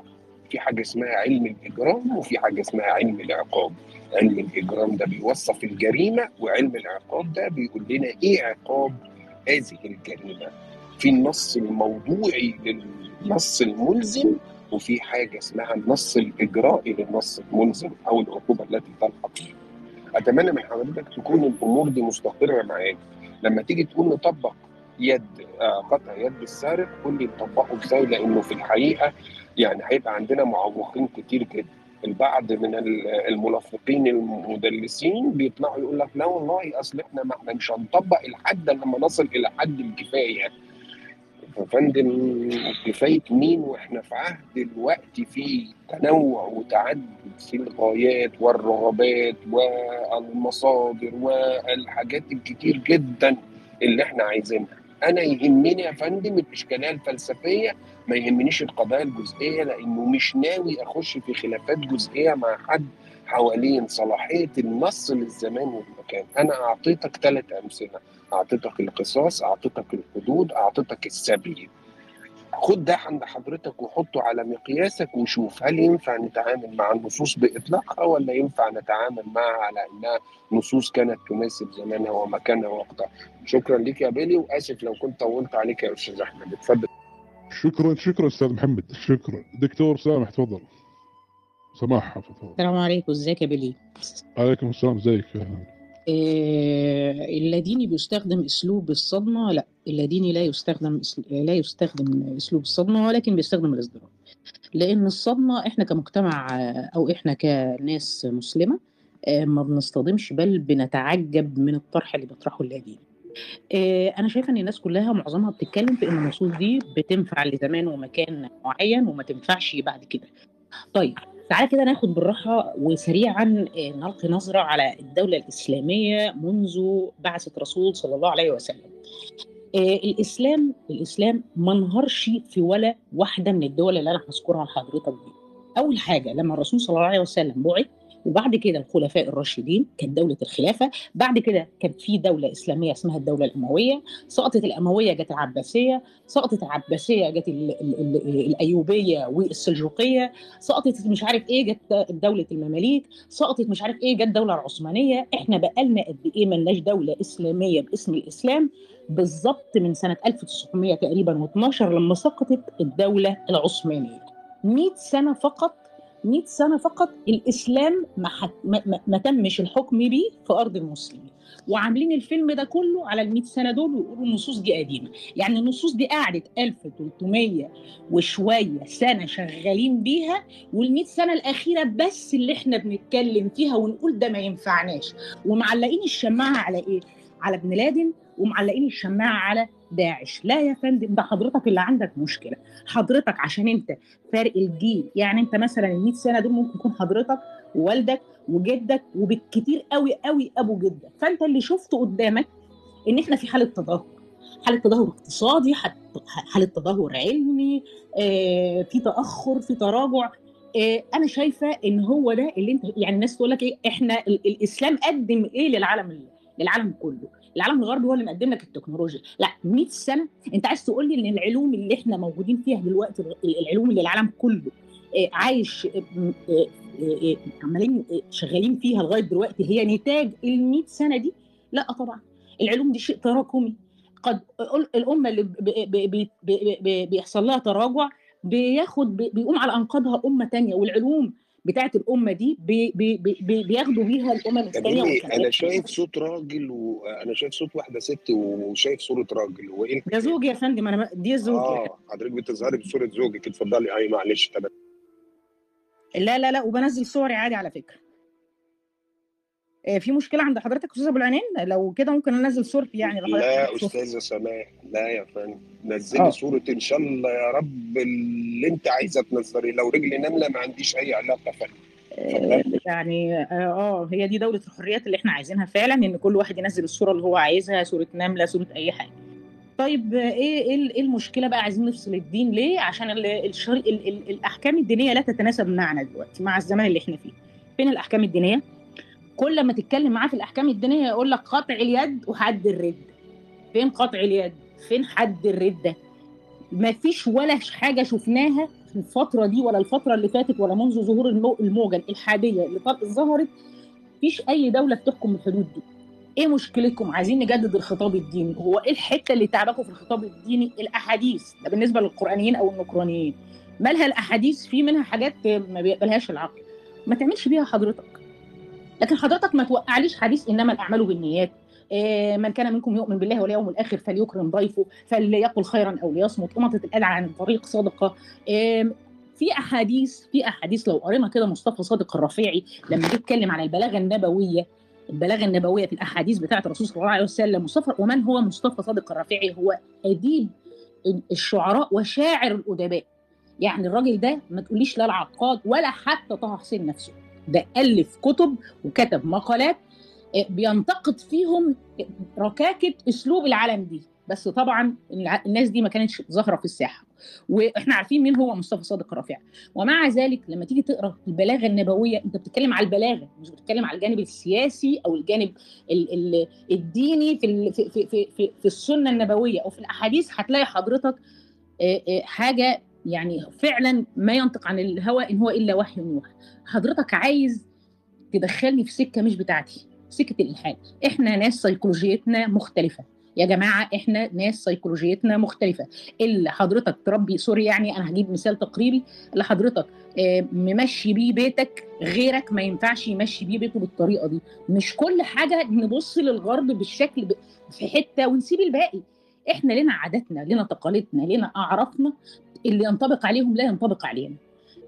Speaker 6: في حاجة اسمها علم الإجرام وفي حاجة اسمها علم العقاب. علم الإجرام ده بيوصف الجريمة وعلم العقاب ده بيقول لنا إيه عقاب هذه الجريمة؟ في النص الموضوعي للنص الملزم وفي حاجة اسمها النص الإجرائي للنص الملزم أو العقوبة التي تلحق به. أتمنى من حضرتك تكون الأمور دي مستقرة معاك. لما تيجي تقول نطبق يد آه، قطع يد السارق قول لي نطبقه إزاي؟ لأنه في الحقيقة يعني هيبقى عندنا معوقين كتير جدا. البعض من ال- الملفقين المدلسين بيطلعوا يقول لك لا والله أصل إحنا ما إحنا مش هنطبق الحد لما نصل إلى حد الكفاية. فندم كفاية مين؟ وإحنا في عهد الوقت فيه تنوع وتعدد في الغايات والرغبات والمصادر والحاجات الكتير جدا اللي إحنا عايزينها. أنا يهمني يا فندم الإشكالية الفلسفية ما يهمنيش القضايا الجزئية لأنه مش ناوي أخش في خلافات جزئية مع حد حوالين صلاحية النص للزمان والمكان. أنا أعطيتك ثلاث أمثلة أعطيتك القصاص أعطيتك الحدود أعطيتك السبي خد ده عند حضرتك وحطه على مقياسك وشوف هل ينفع نتعامل مع النصوص بإطلاقها ولا ينفع نتعامل معها على إنها نصوص كانت تناسب زمانها ومكانها ووقتها شكرا ليك يا بيلي وآسف لو كنت طولت عليك يا أستاذ أحمد. اتفضل.
Speaker 7: شكرا شكرا أستاذ محمد شكرا. دكتور سامح تفضل. سماح تفضل.
Speaker 9: السلام عليكم إزيك يا بيلي؟
Speaker 7: عليكم السلام إزيك؟
Speaker 9: إيه اللاديني بيستخدم أسلوب الصدمة لا. اللاديني لا يستخدم لا يستخدم أسلوب الصدمة ولكن بيستخدم الازدراء. لأن الصدمة إحنا كمجتمع أو إحنا كناس مسلمة آه، ما بنصطدمش بل بنتعجب من الطرح اللي بيطرحه اللاديني آه، أنا شايفة إن الناس كلها معظمها بتتكلم في إن النصوص دي بتنفع لزمان ومكان معين وما تنفعش بعد كده. طيب تعالى كده ناخد بالراحة وسريعا آه، نلقي نظرة على الدولة الإسلامية منذ بعثة رسول صلى الله عليه وسلم. الإسلام الإسلام ما انهارش في ولا واحدة من الدول اللي أنا هذكرها لحضرتك دي. أول حاجة لما الرسول صلى الله عليه وسلم بعث وبعد كده الخلفاء الراشدين كانت دولة الخلافة بعد كده كانت في دولة إسلامية اسمها الدولة الأموية سقطت الأموية جت العباسية سقطت العباسية جت ال- ال- ال- الأيوبية والسلجوقية سقطت مش عارف إيه جت دولة المماليك سقطت مش عارف إيه جت الدولة العثمانية إحنا بقالنا قد إيه ملناش دولة إسلامية باسم الإسلام. بالظبط من سنة 1900 تقريبا و12 لما سقطت الدولة العثمانية. 100 سنة فقط 100 سنة فقط الإسلام ما, حت... ما, ما, تمش الحكم بيه في أرض المسلمين. وعاملين الفيلم ده كله على ال 100 سنة دول ويقولوا النصوص دي قديمة. يعني النصوص دي قعدت 1300 وشوية سنة شغالين بيها وال 100 سنة الأخيرة بس اللي إحنا بنتكلم فيها ونقول ده ما ينفعناش. ومعلقين الشماعة على إيه؟ على ابن لادن ومعلقين الشماعة على داعش. لا يا فندم ده حضرتك اللي عندك مشكلة. حضرتك عشان انت فارق الجيل يعني انت مثلا ال 100 سنة دول ممكن يكون حضرتك ووالدك وجدك وبالكتير قوي قوي أبو جدك. فأنت اللي شفته قدامك إن إحنا في حالة تدهور. حالة تدهور اقتصادي حالة تدهور علمي آه، في تأخر في تراجع. آه، أنا شايفة إن هو ده اللي أنت يعني الناس تقول لك إيه إحنا ال- الإسلام قدم إيه للعالم للعالم كله. العالم الغربي هو اللي مقدم لك التكنولوجيا. لا 100 سنة انت عايز تقول لي ان العلوم اللي إحنا موجودين فيها دلوقتي العلوم اللي العالم كله آه، عايش آه، آه، عمالين شغالين فيها لغاية دلوقتي هي نتاج ال 100 سنة دي؟ لا طبعا. العلوم دي شيء تراكمي. قد الأمة اللي بيحصل لها تراجع بياخد بي- بيقوم على أنقاضها أمة تانية والعلوم بتاعت الأمة دي بي بي بي بي- بياخدوا بيها الأمم
Speaker 6: الثانية أنا شايف صوت راجل وأنا شايف صوت واحدة ست وشايف صورة راجل وايه
Speaker 9: ده زوجي يا فندم أنا دي زوجي.
Speaker 6: آه حضرتك بتظهري بصورة زوجك اتفضلي أي معلش تمام.
Speaker 9: لا لا لا وبنزل صوري عادي على فكرة. في مشكلة عند حضرتك أستاذ أبو العنين لو كده ممكن أنزل صورتي يعني
Speaker 6: لا. أستاذة سماح لا يا فندم. نزلي
Speaker 9: آه.
Speaker 6: صورة إن شاء الله يا رب اللي أنت عايزة تنزلي. لو رجلي نملة ما عنديش أي علاقة فندم
Speaker 9: آه، يعني آه آه، هي دي دولة الحريات اللي إحنا عايزينها فعلا إن كل واحد ينزل الصورة اللي هو عايزها صورة نملة صورة أي حاجة. طيب آه، إيه إيه إيه المشكلة بقى عايزين نفصل الدين ليه؟ عشان ال الشر... ال ال الأحكام الدينية لا تتناسب معنا دلوقتي مع الزمان اللي إحنا فيه. فين الأحكام الدينية؟ كل ما تتكلم معاه في الأحكام الدينية يقول لك قطع اليد وحد الرد. فين قطع اليد؟ فين حد الرده ما فيش ولا حاجة شفناها في الفترة دي ولا الفترة اللي فاتت ولا منذ ظهور المو- الموجه الالحاديه اللي ظهرت. فيش أي دولة بتحكم الحدود دي. إيه مشكلتكم؟ عايزين نجدد الخطاب الديني. هو إيه الحتة اللي تعبكم في الخطاب الديني؟ الأحاديث. ده بالنسبة للقرآنيين أو النكرانيين مالها الأحاديث؟ في منها حاجات ما بيقبلهاش العقل. ما تعملش بيها حضرتك. لكن حضرتك ما توقعليش حديث إنما الأعمال بالنيات. إيه، من كان منكم يؤمن بالله واليوم الآخر فليكرم ضيفه فليقل خيرا أو ليصمت. امطه الأذى عن الطريق صدقة. إيه، في أحاديث في أحاديث لو قرينا كده مصطفى صادق الرفيعي لما جه يتكلم عن البلاغة النبوية البلاغة النبوية في الأحاديث بتاعة الرسول صلى الله عليه وسلم مصطفى ومن هو مصطفى صادق الرفيعي هو أديب الشعراء وشاعر الأدباء. يعني الراجل ده ما تقوليش لا العقاد ولا حتى طه حسين نفسه. ده الف كتب وكتب مقالات آه، بينتقد فيهم ركاكة أسلوب العالم دي. بس طبعا الناس دي ما كانتش ظاهرة في الساحة. وإحنا عارفين مين هو مصطفى صادق رافع ومع ذلك لما تيجي تقرأ البلاغة النبوية أنت بتتكلم على البلاغة مش بتتكلم على الجانب السياسي أو الجانب ال ال الديني في ال في في في, في, في السنة النبوية أو في الأحاديث هتلاقي حضرتك آه، آه، حاجة يعني فعلا ما ينطق عن الهوى إن هو إلا وحي يوحى. حضرتك عايز تدخلني في سكة مش بتاعتي سكة الإلحاد. إحنا ناس سيكولوجيتنا مختلفة. يا جماعة إحنا ناس سيكولوجيتنا مختلفة. اللي حضرتك تربي سوري يعني أنا هجيب مثال تقريبي اللي حضرتك آه، ممشي بيه بيتك غيرك ما ينفعش يمشي بيه بيته بالطريقة دي. مش كل حاجة نبص للغرب بالشكل. في حتة ونسيب الباقي. إحنا لنا عاداتنا لنا تقاليدنا لنا اعرافنا اللي ينطبق عليهم لا ينطبق علينا.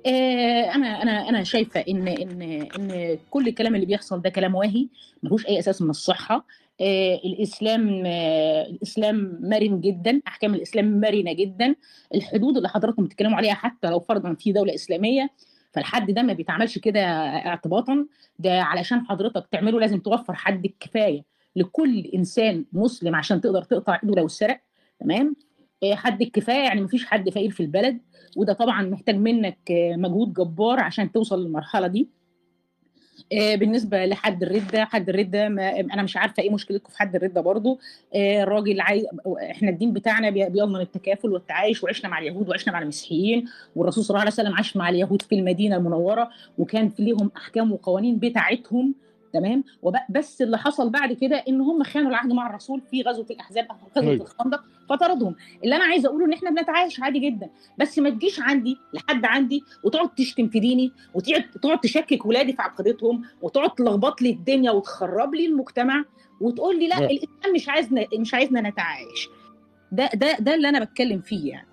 Speaker 9: آه، أنا أنا أنا شايفة إن إن إن كل الكلام اللي بيحصل ده كلام واهي ملوش أي أساس من الصحة. آه، الإسلام آه، الإسلام مرن جدا أحكام الإسلام مرنة جدا. الحدود اللي حضراتكم بتتكلموا عليها حتى لو فرضا في دولة إسلامية فالحد ده ما بيتعملش كده اعتباطا. ده علشان حضرتك تعمله لازم توفر حد الكفايه لكل إنسان مسلم عشان تقدر تقطع إيده لو سرق تمام؟ حد الكفاية يعني مفيش حد فقير في البلد وده طبعا محتاج منك آه، مجهود جبار عشان توصل للمرحلة دي. آه، بالنسبة لحد الردة حد الردة ما أنا مش عارفة إيه مشكلتكم في حد الردة برضو. آه، الراجل عاي... إحنا الدين بتاعنا بي- بيضمن التكافل والتعايش وعشنا مع اليهود وعشنا مع المسيحيين والرسول صلى الله عليه وسلم عاش مع اليهود في المدينة المنورة وكان في ليهم أحكام وقوانين بتاعتهم تمام وبس اللي حصل بعد كده إن هم خانوا العهد مع الرسول في غزوة الأحزاب أو غزوة
Speaker 7: أيوة.
Speaker 9: الخندق فطردهم اللي أنا عايزة أقوله إن إحنا بنتعايش عادي جدا بس ما تجيش عندي لحد عندي وتقعد تشتم في ديني وتقعد تقعد تشكك ولادي في عقيدتهم وتقعد تلخبط لي الدنيا وتخرب لي المجتمع وتقول لي لا
Speaker 7: نعم.
Speaker 9: الإسلام مش عايزنا مش عايزنا نتعايش ده ده ده اللي أنا بتكلم فيه يعني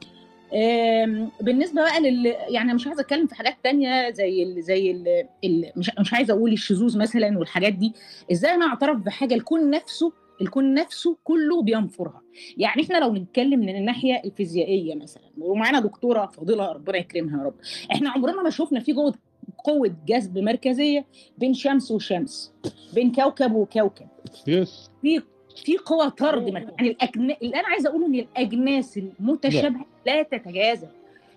Speaker 9: بالنسبة بقى لل يعني مش عايزة أتكلم في حاجات تانية زي ال... زي ال... ال... مش مش عايزة أقول الشذوذ مثلا والحاجات دي. إزاي أنا أعترف بحاجة الكون نفسه الكون نفسه كله بينفرها؟ يعني إحنا لو نتكلم من الناحية الفيزيائية مثلا ومعانا دكتورة فاضله ربنا يكرمها يا رب. إحنا عمرنا ما شفنا في قوه قوة جذب مركزية بين شمس وشمس بين كوكب وكوكب.
Speaker 7: Yes.
Speaker 9: في في قوى طرد مركزية. يعني الأجن... اللي أنا عايزة أقوله إن الأجناس المتشابهة لا تتجاذب.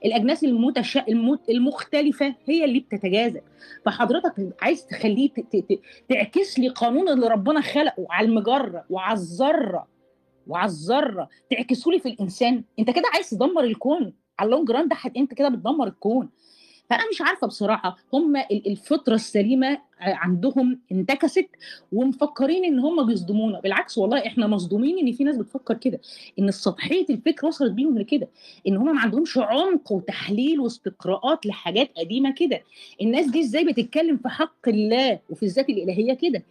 Speaker 9: الأجناس المتش... المت... المختلفة هي اللي بتتجاذب. فحضرتك عايز تخليه ت... ت... تعكس لي قانون اللي ربنا خلقه على المجرة وعلى الذرة وعلى الذرة. تعكسه لي في الإنسان. أنت كده عايز تدمر الكون. على ال long run ده أنت كده بتدمر الكون. فأنا مش عارفة بصراحة هم ال- الفطرة السليمة عندهم انتكست ومفكرين إن هم بيصدمونا. بالعكس والله إحنا مصدومين إن في ناس بتفكر كده. إن سطحيه الفكر وصلت بيهم لكده. إن هم ما عندهمش عمق وتحليل واستقراءات لحاجات قديمة كده. الناس دي إزاي بتتكلم في حق الله وفي الذات الإلهية كده؟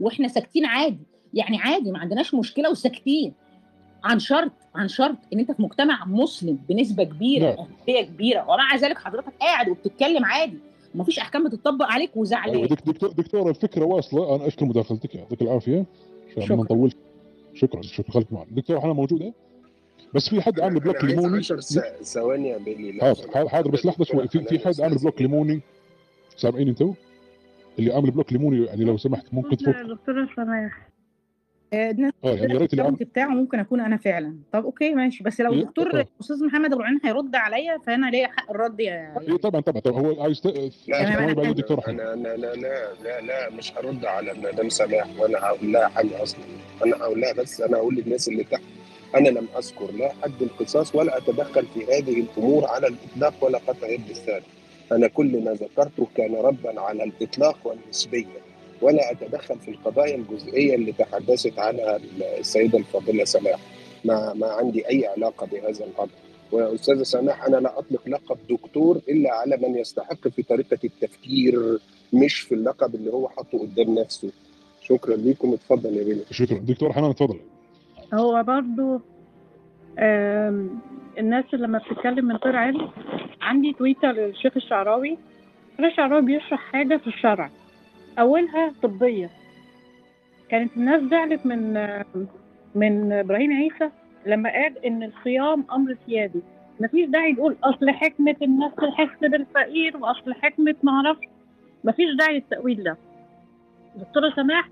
Speaker 9: وإحنا ساكتين عادي. يعني عادي ما عندناش مشكلة وساكتين. عن شرط عن شرط إن أنت في مجتمع مسلم بنسبة كبيرة
Speaker 7: نعم.
Speaker 9: اغلبيه كبيرة ومع ذلك حضرتك قاعد وبتتكلم عادي ومفيش أحكام بتطبق عليك
Speaker 7: أيوة،
Speaker 9: وزعلان
Speaker 7: دك- دكتور دكتور الفكرة واصلة. أنا أشكر مداخلتك. يعطيك العافية. عشان
Speaker 9: شكراً.
Speaker 7: ما نطول شكرا شكرا. خليك معنا. دكتور حنا موجوده بس في حد عامل
Speaker 6: block
Speaker 7: ليموني؟
Speaker 6: 10 ثواني يا بيلي.
Speaker 7: حاضر حاضر- بس لحظة شوي. في في حد عامل block ليموني؟ سامعين أنتوا؟ اللي عامل block ليموني يعني لو سمحت ممكن تفك.
Speaker 10: دكتورة سماح
Speaker 9: ده
Speaker 7: آه يعني يا ريت اللي عامل
Speaker 9: ال account بتاعه ممكن أكون أنا فعلا. طب okay ماشي. بس لو
Speaker 7: إيه،
Speaker 9: الدكتور
Speaker 7: آه.
Speaker 9: أستاذ محمد ابو العين هيرد عليا فأنا ليا حق الرد يا
Speaker 7: إيه طبعا طبعا. طبعا هو عايز
Speaker 9: أنا-
Speaker 7: الدكتور احمد
Speaker 6: أنا أنا لا لا لا لا مش هرد على مدام سماح وأنا هقول لها حاجة أصلا. أنا هقول لها بس أنا هقول للناس اللي تحت أنا لم أذكر لا حد القصاص ولا أتدخل في هذه الأمور على الإطلاق ولا قطع يد الثاني. أنا كل ما ذكرته كان ردا على الإطلاق والنسبية. ولا أتدخل في القضايا الجزئية اللي تحدثت عنها السيدة الفاضلة سماح. ما ما عندي أي علاقة بهذا الأمر. وأستاذة سماح أنا لا أطلق لقب دكتور إلا على من يستحق في طريقة التفكير مش في اللقب اللي هو حاطه قدام نفسه. شكرا ليكم. اتفضل يا بيلي
Speaker 7: شكرا. دكتور حنان تفضل
Speaker 10: هو برضو الناس اللي لما بتتكلم من غير علم عندي تويتر للشيخ الشعراوي. الشيخ الشعراوي بيشرح حاجة في الشرع. أولها طبية. كانت الناس زعلت من من إبراهيم عيسى لما قال إن الصيام أمر سيادي. مفيش داعي يقول أصل حكمة الناس تحس بالفقير وأصل حكمة ما أعرفش. مفيش داعي للتأويل ده. دكتورة سماح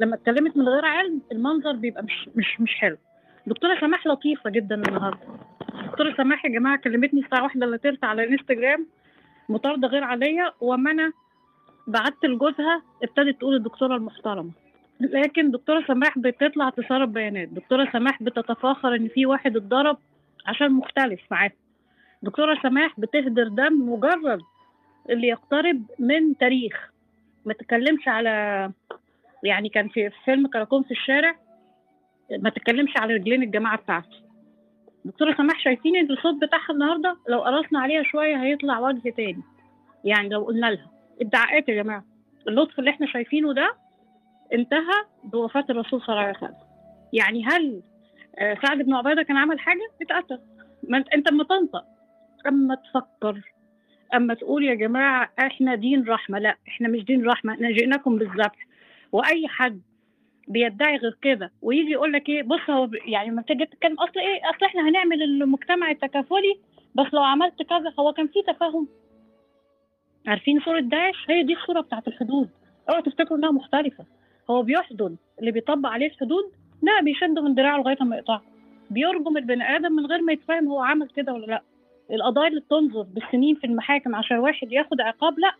Speaker 10: لما اتكلمت من غير علم المنظر بيبقى مش مش مش حلو. دكتورة سماح لطيفة جدا النهارده. دكتورة سماح يا جماعة كلمتني الساعة واحدة تلت على الإنستجرام. مطاردة غير وما أنا بعت لجوزها ابتدت تقول الدكتورة المحترمة. لكن دكتورة سماح بتطلع تسرب بيانات. دكتورة سماح بتتفاخر إن في واحد اتضرب عشان مختلف معاه. دكتورة سماح بتهدر دم مجرد اللي يقترب من تاريخ. ما تتكلمش على يعني كان في فيلم كراكون في الشارع ما تتكلمش على رجلين الجماعة بتاعتي دكتورة سماح شايفين إن الصوت بتاعها النهارده لو قرصنا عليها شوية هيطلع وجه تاني. يعني لو قلنا لها. ادعاءات يا جماعة. اللطف اللي إحنا شايفينه ده انتهى بوفاة الرسول صلى الله عليه وسلم. يعني هل آه، سعد بن عبادة كان عمل حاجة؟ اتقتل. ما انت اما تنطق اما تفكر اما تقول يا جماعة إحنا دين رحمة لا إحنا مش دين رحمة إحنا جئناكم بالذبح. واي حد بيدعي غير كده ويجي يقول لك إيه بص هو يعني لما تيجي تتكلم اصل إيه اصل إحنا هنعمل المجتمع التكافلي بس لو عملت كذا هو كان في تفاهم. عارفين صورة داعش؟ هي دي الصورة بتاعت الحدود. اوعوا تفتكروا انها مختلفة. هو بيحضن اللي بيطبق عليه الحدود؟ لا بيشده من دراعه لغاية ما يقطعه. بيرجم البني آدم من غير ما يتفهم هو عمل كده ولا لا. القضايا اللي بتنظر بالسنين في المحاكم عشان واحد ياخد عقاب؟ لا.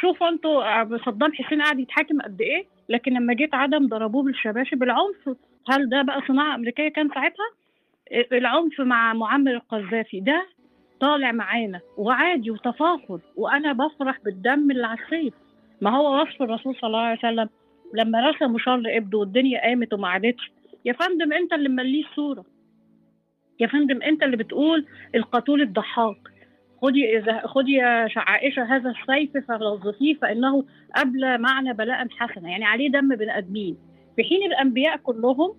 Speaker 10: شوفوا أنتوا صدام حسين قاعد يتحاكم قد إيه؟ لكن لما جيت عدم ضربوه بالشباشب. بالعنف هل ده بقى صناعة أمريكية كان ساعتها؟ العنف مع معمر القذافي ده طالع معانا وعادي وتفاخر وأنا بفرح بالدم اللي على السيف ما هو وصف الرسول صلى الله عليه وسلم لما رسم شر ابنه والدنيا قامت وما عادتش. يا فندم أنت اللي مليه الصورة يا فندم أنت اللي بتقول القتول الضحاك. خدي إذا خدي يا عائشة هذا السيف فلظفيه فإنه ابلى معنى بلاء حسنا يعني عليه دم بني آدمين. في حين الأنبياء كلهم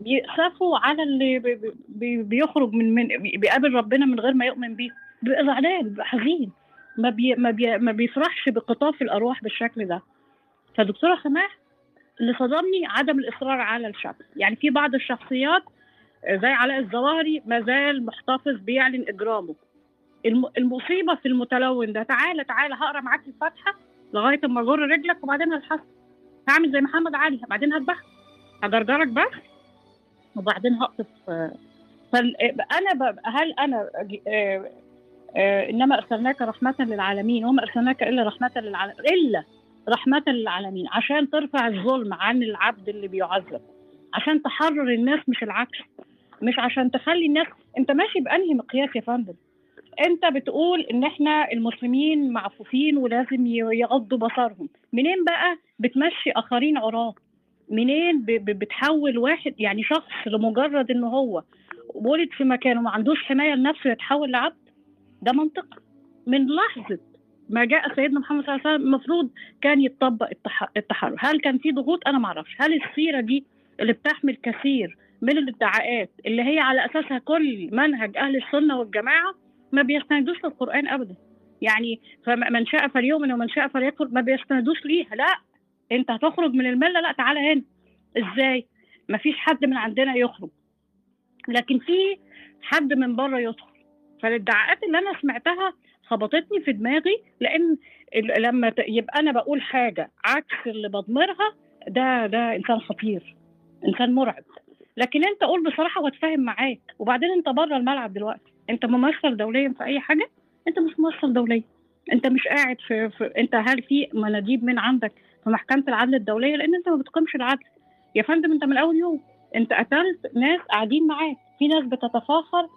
Speaker 10: بيأسفوا على اللي بي- بي- بي- بيخرج من من بيقابل ربنا من غير ما يؤمن بيه. بيبقى زعلان بيبقى حزين ما بي ما, بي ما بيفرحش بقطاف الأرواح بالشكل ده. فدكتورة سماح اللي صدمني عدم الإصرار على الشكل يعني في بعض الشخصيات زي علاء الظواهري ما زال محتفظ بيعلن إجرامه. الم- المصيبة في المتلون ده تعالى تعالى هقرأ معاك الفاتحة لغاية أما أجر رجلك وبعدين هلحسك هعمل زي محمد علي بعدين هذبحك هجرجرك بس. وبعدين هقطف فال- أنا ب- هل أنا آه، آه، إنما أرسلناك رحمة للعالمين وما أرسلناك إلا رحمة للعالمين إلا رحمة للعالمين عشان ترفع الظلم عن العبد اللي بيعذب عشان تحرر الناس مش العكس مش عشان تخلي الناس أنت ماشي بأنهي مقياس يا فندم؟ أنت بتقول إن إحنا المسلمين معفوفين ولازم يغضوا بصرهم منين بقى بتمشي آخرين عراة؟ منين بتحول واحد يعني شخص لمجرد ان هو ولد في مكانه ما عندوش حماية لنفسه يتحول لعبد؟ ده منطق. من لحظة ما جاء سيدنا محمد صلى الله عليه وسلم المفروض كان يتطبق التح- التحرر. هل كان في ضغوط؟ أنا ما أعرفش. هل السيرة دي اللي بتحمل كثير من الادعاءات اللي هي على أساسها كل منهج أهل السنة والجماعة ما بيستندوش للقرآن ابدا؟ يعني فمن شاء فليؤمن ومن شاء فليكفر ما بيستندوش ليها. لا. انت هتخرج من المله لا تعالى هنا. إزاي؟ ما فيش حد من عندنا يخرج. لكن في حد من بره يدخل. فالادعاءات اللي أنا سمعتها خبطتني في دماغي لأن لما يبقى أنا بقول حاجة عكس اللي بضمرها ده ده إنسان خطير. إنسان مرعب. لكن أنت قول بصراحة وأتفاهم معاك. وبعدين أنت بره الملعب دلوقتي. أنت ممثل دوليا في أي حاجة؟ أنت مش ممثل دوليا. أنت مش قاعد في, في أنت هل في مناديب من عندك في محكمة العدل الدولية لأن أنت ما بتقيمش العدل. يا فندم أنت من أول يوم أنت قتلت ناس قاعدين معاك. في ناس بتتفاخر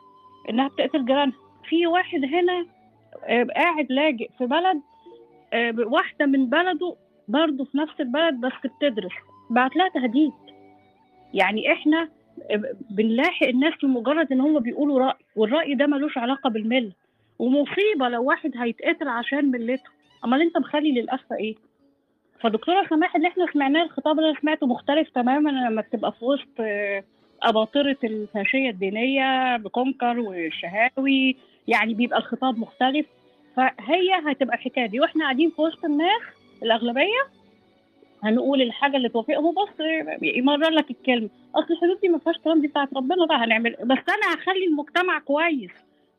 Speaker 10: إنها بتقتل جيرانها. في واحد هنا آه، قاعد لاجئ في بلد آه، واحدة من بلده برضه في نفس البلد بس بتدرس. بعت لها تهديد. يعني إحنا آه، بنلاحق الناس لمجرد إن هم بيقولوا رأي والرأي ده ملوش علاقة بالملة. ومصيبة لو واحد هيتقتل عشان ملته. أمال أنت مخلي للأسف إيه؟ فدكتورة سماح اللي إحنا سمعناه الخطاب اللي أنا سمعته مختلف تماما لما تبقى في وسط آه، أباطرة الفاشية الدينية بكونكر والشهاوي يعني بيبقى الخطاب مختلف. فهي هتبقى الحكاية دي. وإحنا قاعدين في وسط الناس الأغلبية هنقول الحاجة اللي توافقهم وبص يمرر لك الكلمة. أصل الحدود دي ما فيهاش كلام دي بتاعت ربنا بقى هنعمل. بس أنا هخلي المجتمع كويس.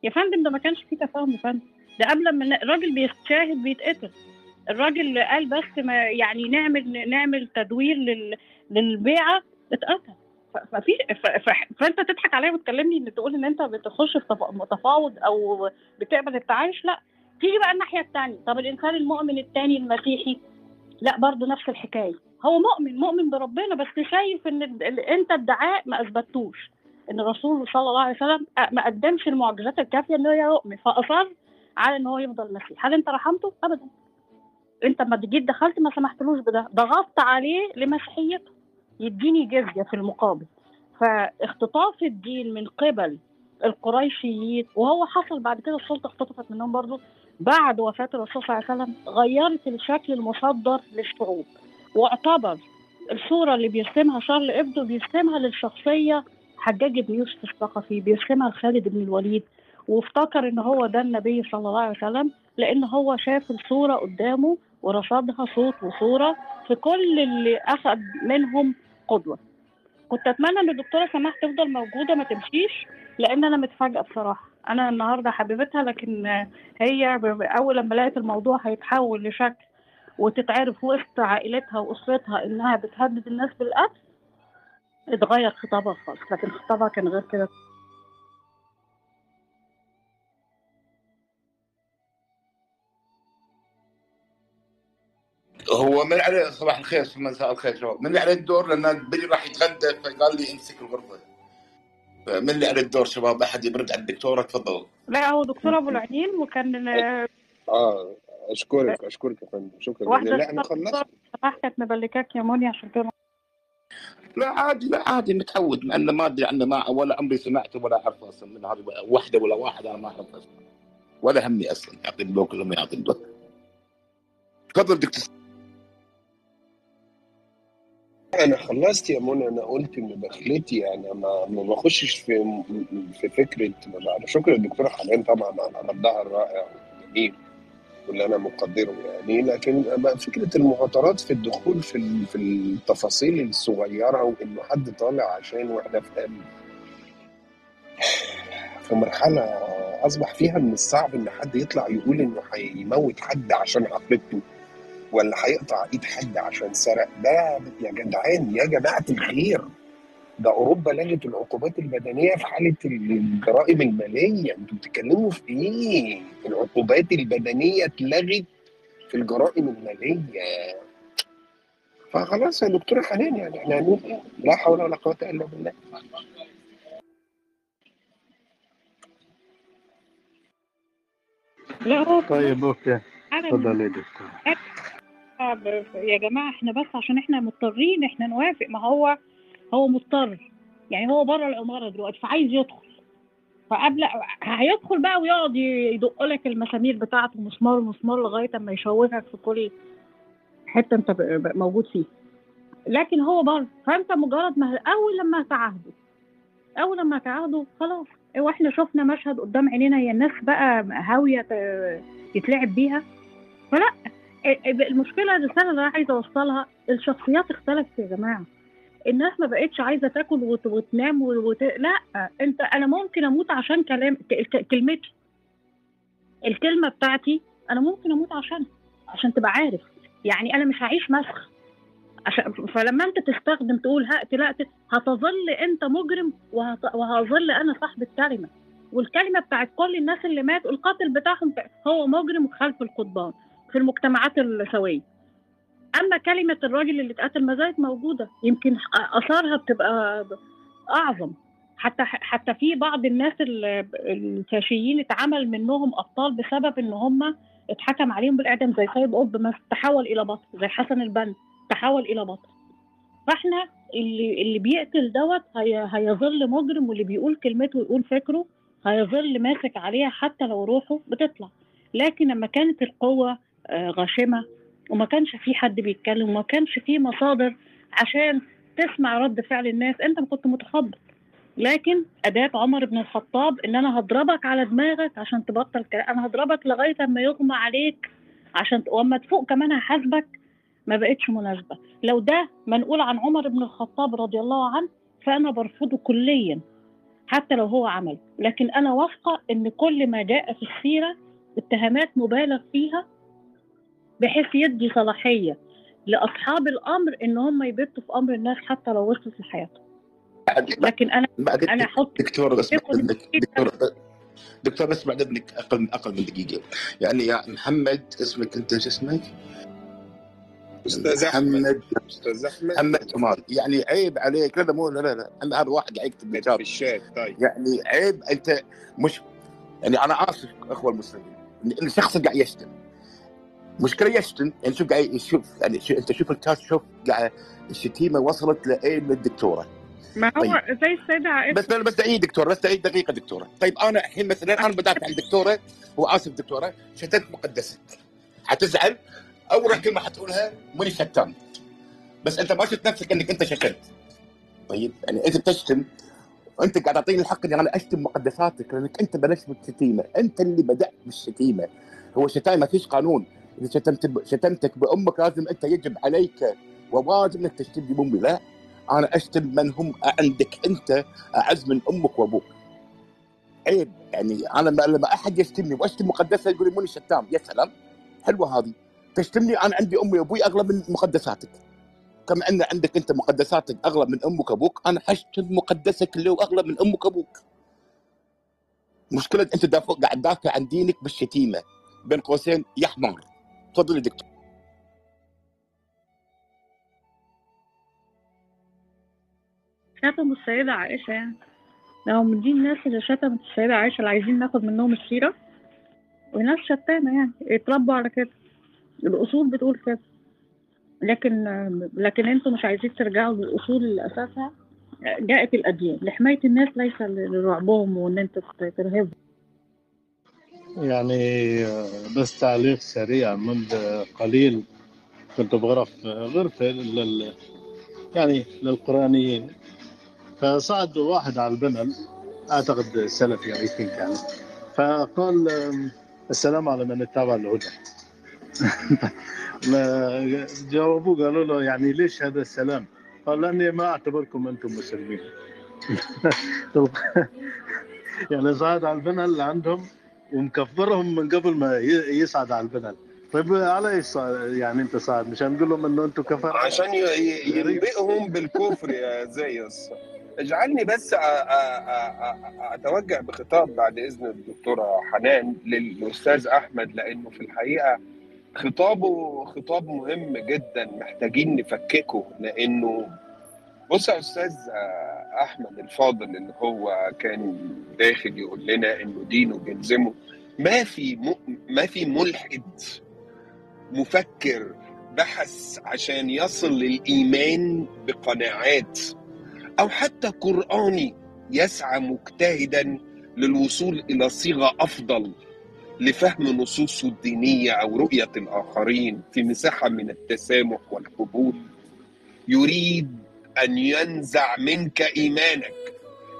Speaker 10: يا فندم ده ما كانش فيه تفاهم يا فندم. ده قبل ما الراجل بيتشاهد بيتقتل. الراجل قال بس ما يعني نعمل نعمل تدوير لل للبيعة اتقتل ففي فانت تضحك عليا وتكلمني إن تقول إن أنت بتخش في تفا- تفاوض أو بتقبل التعايش؟ لأ. تيجي بقى الناحية الثانية طب الإنسان المؤمن الثاني المسيحي؟ لأ برضه نفس الحكاية. هو مؤمن مؤمن بربنا بس شايف إن أنت ادعاء ما أثبتوش. إن الرسول صلى الله عليه وسلم ما قدمش المعجزات الكافية إن هو يؤمن فأصر على إن هو يفضل مسيح. هل أنت رحمته؟ ابدا. انت لما جيت دخلت ما سمحتلوش بده ضغطت عليه لمسيحيته يديني جزية في المقابل. فاختطاف الدين من قبل القريشيين وهو حصل بعد كده السلطة اختطفت منهم برضو بعد وفاة الرسول صلى الله عليه وسلم غيرت الشكل المصدر للشعوب. واعتبر الصورة اللي بيرسمها شارل إبدو بيرسمها للشخصية حجاج بن يوسف الثقفي بيرسمها لخالد بن الوليد. وافتكر إن هو ده النبي صلى الله عليه وسلم لأن هو شاف الصورة قدامه ورصدها صوت وصورة في كل اللي اخذ منهم قدوة. كنت أتمنى إن الدكتورة سماح تفضل موجودة ما تمشيش لأن أنا متفاجئة بصراحة. أنا النهارده حبيبتها لكن هي أول لما لقيت الموضوع هيتحول لشكل وتتعرف وسط عائلتها وأسرتها إنها بتهدد الناس بالقتل اتغير خطابها خالص. لكن خطابها كان غير كده.
Speaker 11: هو من عليه صباح الخير مساء الخير شباب من اللي عليه الدور لأن بلي راح يتغدى فقال لي امسك الغرفة. من اللي عليه الدور شباب؟ أحد يبرد على الدكتورة؟ تفضل.
Speaker 10: لا هو دكتور أبو العينين وكان
Speaker 6: آه أشكرك أشكرك يا فندم. شكرا جزيلا. لا
Speaker 10: إحنا
Speaker 6: خلصنا.
Speaker 10: كانت مبلكاك يا موني عشان كده
Speaker 11: لا عادي لا عادي متعود. مع إنه ما أدري عنه ما ولا عمري سمعته ولا اعرفه أصلا من هذه واحدة ولا واحد أنا ما أعرف اسمه ولا همي أصلا يعطي البلوك ولا ما يعطي البلوك تفضل دكتور.
Speaker 6: أنا خلصت يا منى أنا قلت إن دخلتي أنا ما ما بخشش في في فكرة ما بعرف. شكرا للدكتوره حنان طبعا على ردها الرائع والجميل واللي أنا مقدره يعني. لكن فكرة المهاترات في الدخول في في التفاصيل الصغيرة وإنه حد طالع عشان وإحنا في في مرحلة أصبح فيها من الصعب إن حد يطلع يقول إنه هيموت حد عشان عقيدته ولا هيقطع إيد حد عشان سرق ده يا جدعان يا جماعة الخير. ده أوروبا لغت العقوبات البدنيه في حالة الجرائم المالية. أنتوا بتتكلموا في إيه؟ العقوبات البدنيه اتلغت في الجرائم المالية. فخلاص يا دكتوره حنان يعني إحنا هنقول إيه؟ لا حول ولا قوة إلا بالله.
Speaker 10: لا هو
Speaker 12: طيب أوكي.
Speaker 10: أنا
Speaker 12: تفضل يا دكتور.
Speaker 10: يا جماعة إحنا بس عشان إحنا مضطرين إحنا نوافق. ما هو هو مضطر. يعني هو بره العماره دلوقتي فعايز يدخل. فقبل هيدخل بقى ويقعد يدق لك المسامير بتاعته مسمار مسمار لغاية أما يشوفك في كل حتة أنت موجود فيها. لكن هو بره. فأنت مجرد ما أول لما هتعاهده أول لما هتعاهده خلاص. وإحنا شفنا مشهد قدام عينينا هي الناس بقى هاوية يتلعب بيها. فلأ. المشكلة الرساله اللي أنا عايزة أوصلها الشخصيات اختلفت يا جماعة. الناس ما بقتش عايزة تاكل وت- وتنام وت... لا أنت أنا ممكن أموت عشان كلام كلمتي. الكلمة بتاعتي أنا ممكن أموت عشانها عشان تبقى عارف. يعني أنا مش هعيش مسخ. عشان فلما أنت تستخدم تقول هقتل اقتل هتظل أنت مجرم وهت... وهظل أنا صاحب الكلمة. والكلمة بتاعت كل الناس اللي ماتوا القاتل بتاعهم هو مجرم خلف القضبان. في المجتمعات السوية. أما كلمة الراجل اللي اتقتل ما زالت موجودة. يمكن آثارها بتبقى أعظم. حتى حتى في بعض الناس ال- الفاشيين اتعمل منهم أبطال بسبب إن هم اتحكم عليهم بالإعدام زي سيد قطب مثلا تحول إلى بطل زي حسن البنا تحول إلى بطل. فإحنا اللي اللي بيقتل دوت هي هيظل مجرم واللي بيقول كلمته ويقول فكره هيظل ماسك عليها حتى لو روحه بتطلع. لكن لما كانت القوة غاشمة وما كانش في حد بيتكلم وما كانش في مصادر عشان تسمع رد فعل الناس. أنت كنت متخبط. لكن أداة عمر بن الخطاب إن أنا هضربك على دماغك عشان تبطل كلام أنا هضربك لغاية اما يغمى عليك عشان وأما تفوق كمان هحاسبك ما بقتش مناسبة. لو ده منقول عن عمر بن الخطاب رضي الله عنه فأنا برفضه كليا حتى لو هو عمل. لكن أنا واثقة إن كل ما جاء في السيرة اتهامات مبالغ فيها بحيث يدي صلاحية لأصحاب الأمر إن هم يبتوا في أمر الناس حتى لو وصلت لحياتهم لكن أنا
Speaker 11: بعد
Speaker 10: أنا أحط
Speaker 11: دكتور بس دكتور دكتور بس بعد اذنك أقل أقل من دقيقة. يعني يا محمد اسمك أنت شو اسمك؟
Speaker 6: أستاذ أحمد.
Speaker 11: محمد.
Speaker 6: أستاذ أحمد.
Speaker 11: محمد عمر. يعني عيب عليك. لا مو لا لا لا. أنا هذا واحد قاعد يكتب
Speaker 6: الشات طيب.
Speaker 11: يعني عيب أنت مش يعني أنا اسف أخوة المسلمين. ان إن شخص قاعد يشتم. مشكلة يشتم يعني شوف قاعد يشوف يعني شو أنت شوف الكاس شوف قاعد الشتيمة وصلت لأين من الدكتورة؟
Speaker 10: ما هو
Speaker 11: طيب.
Speaker 10: زي السيدة عائشة.
Speaker 11: بس بس دقيقة دكتور بس دقيقة دقيقة دكتورة. طيب أنا الحين مثلا أنا بدافع عن الدكتورة وآسف دكتورة شتمت مقدسك حتزعل؟ أول كلمة حتقولها ماني شتام بس أنت ما شفت نفسك إنك أنت شتمت. طيب يعني أنت بتشتم أنت قاعد تعطيني الحق إني أنا أشتم مقدساتك لأنك أنت بلشت بالشتيمة. أنت اللي بدأت بالشتيمة. هو الشتايم ما فيش قانون. إذا شتمت. شتمتك بأمك لازم أنت يجب عليك وواجب إنك تشتمني بأمي. لا أنا أشتم من هم عندك أنت أعز من أمك وأبوك. عيب يعني أنا لما أحد يشتمني وأشتم مقدسة يقول لي شتام. يا سلام حلوة هذه. تشتمني أنا عندي أمي وأبوي أغلى من مقدساتك. كما أن عندك أنت مقدساتك أغلى من أمك وأبوك أنا حشتم مقدسك اللي هو أغلى من أمك وأبوك. مشكلة أنت قاعد تدافع عن دينك بالشتيمة. بين قوسين يا حمار. تفضل يا دكتور.
Speaker 10: شتموا السيدة عائشة يعني. لو دي الناس اللي شتمت السيدة عائشة اللي عايزين ناخد منهم السيرة وناس شتامة يعني اتربوا على كده. الأصول بتقول كده. لكن لكن أنتوا مش عايزين ترجعوا للأصول اللي أساسها جاءت الأديان. لحماية الناس ليس لرعبهم وإن أنت ترهبهم
Speaker 12: يعني بس تعليق سريع منذ قليل كنت بغرف غرفة لل يعني للقرآنيين. فصعد واحد على البنل أعتقد سلفي أي ثينك يعني فقال السلام على من اتبع الهدى. جاوبوه قالوا له يعني ليش هذا السلام؟ قال لأني ما أعتبركم أنتم مسلمين. يعني صعد على البنل عندهم ومكفرهم من قبل ما يصعد على البنل طيب على إيش يعني أنت صعد مشان نقول لهم إنه أنتم كفر؟
Speaker 6: عشان ينبئهم بالكفر يا زيس اجعلني بس اتوجه بخطاب بعد إذن الدكتوره حنان للأستاذ أحمد لأنه في الحقيقة خطابه خطاب مهم جدا محتاجين نفككه لأنه بص يا أستاذ آه، أحمد الفاضل اللي هو كان داخل يقول لنا إنه دينه بيلزمه. ما في م... ما في ملحد مفكر بحث عشان يصل للإيمان بقناعات أو حتى قراني يسعى مجتهدا للوصول إلى صيغة أفضل لفهم نصوصه الدينية أو رؤية الآخرين في مساحة من التسامح والقبول يريد أن ينزع منك إيمانك.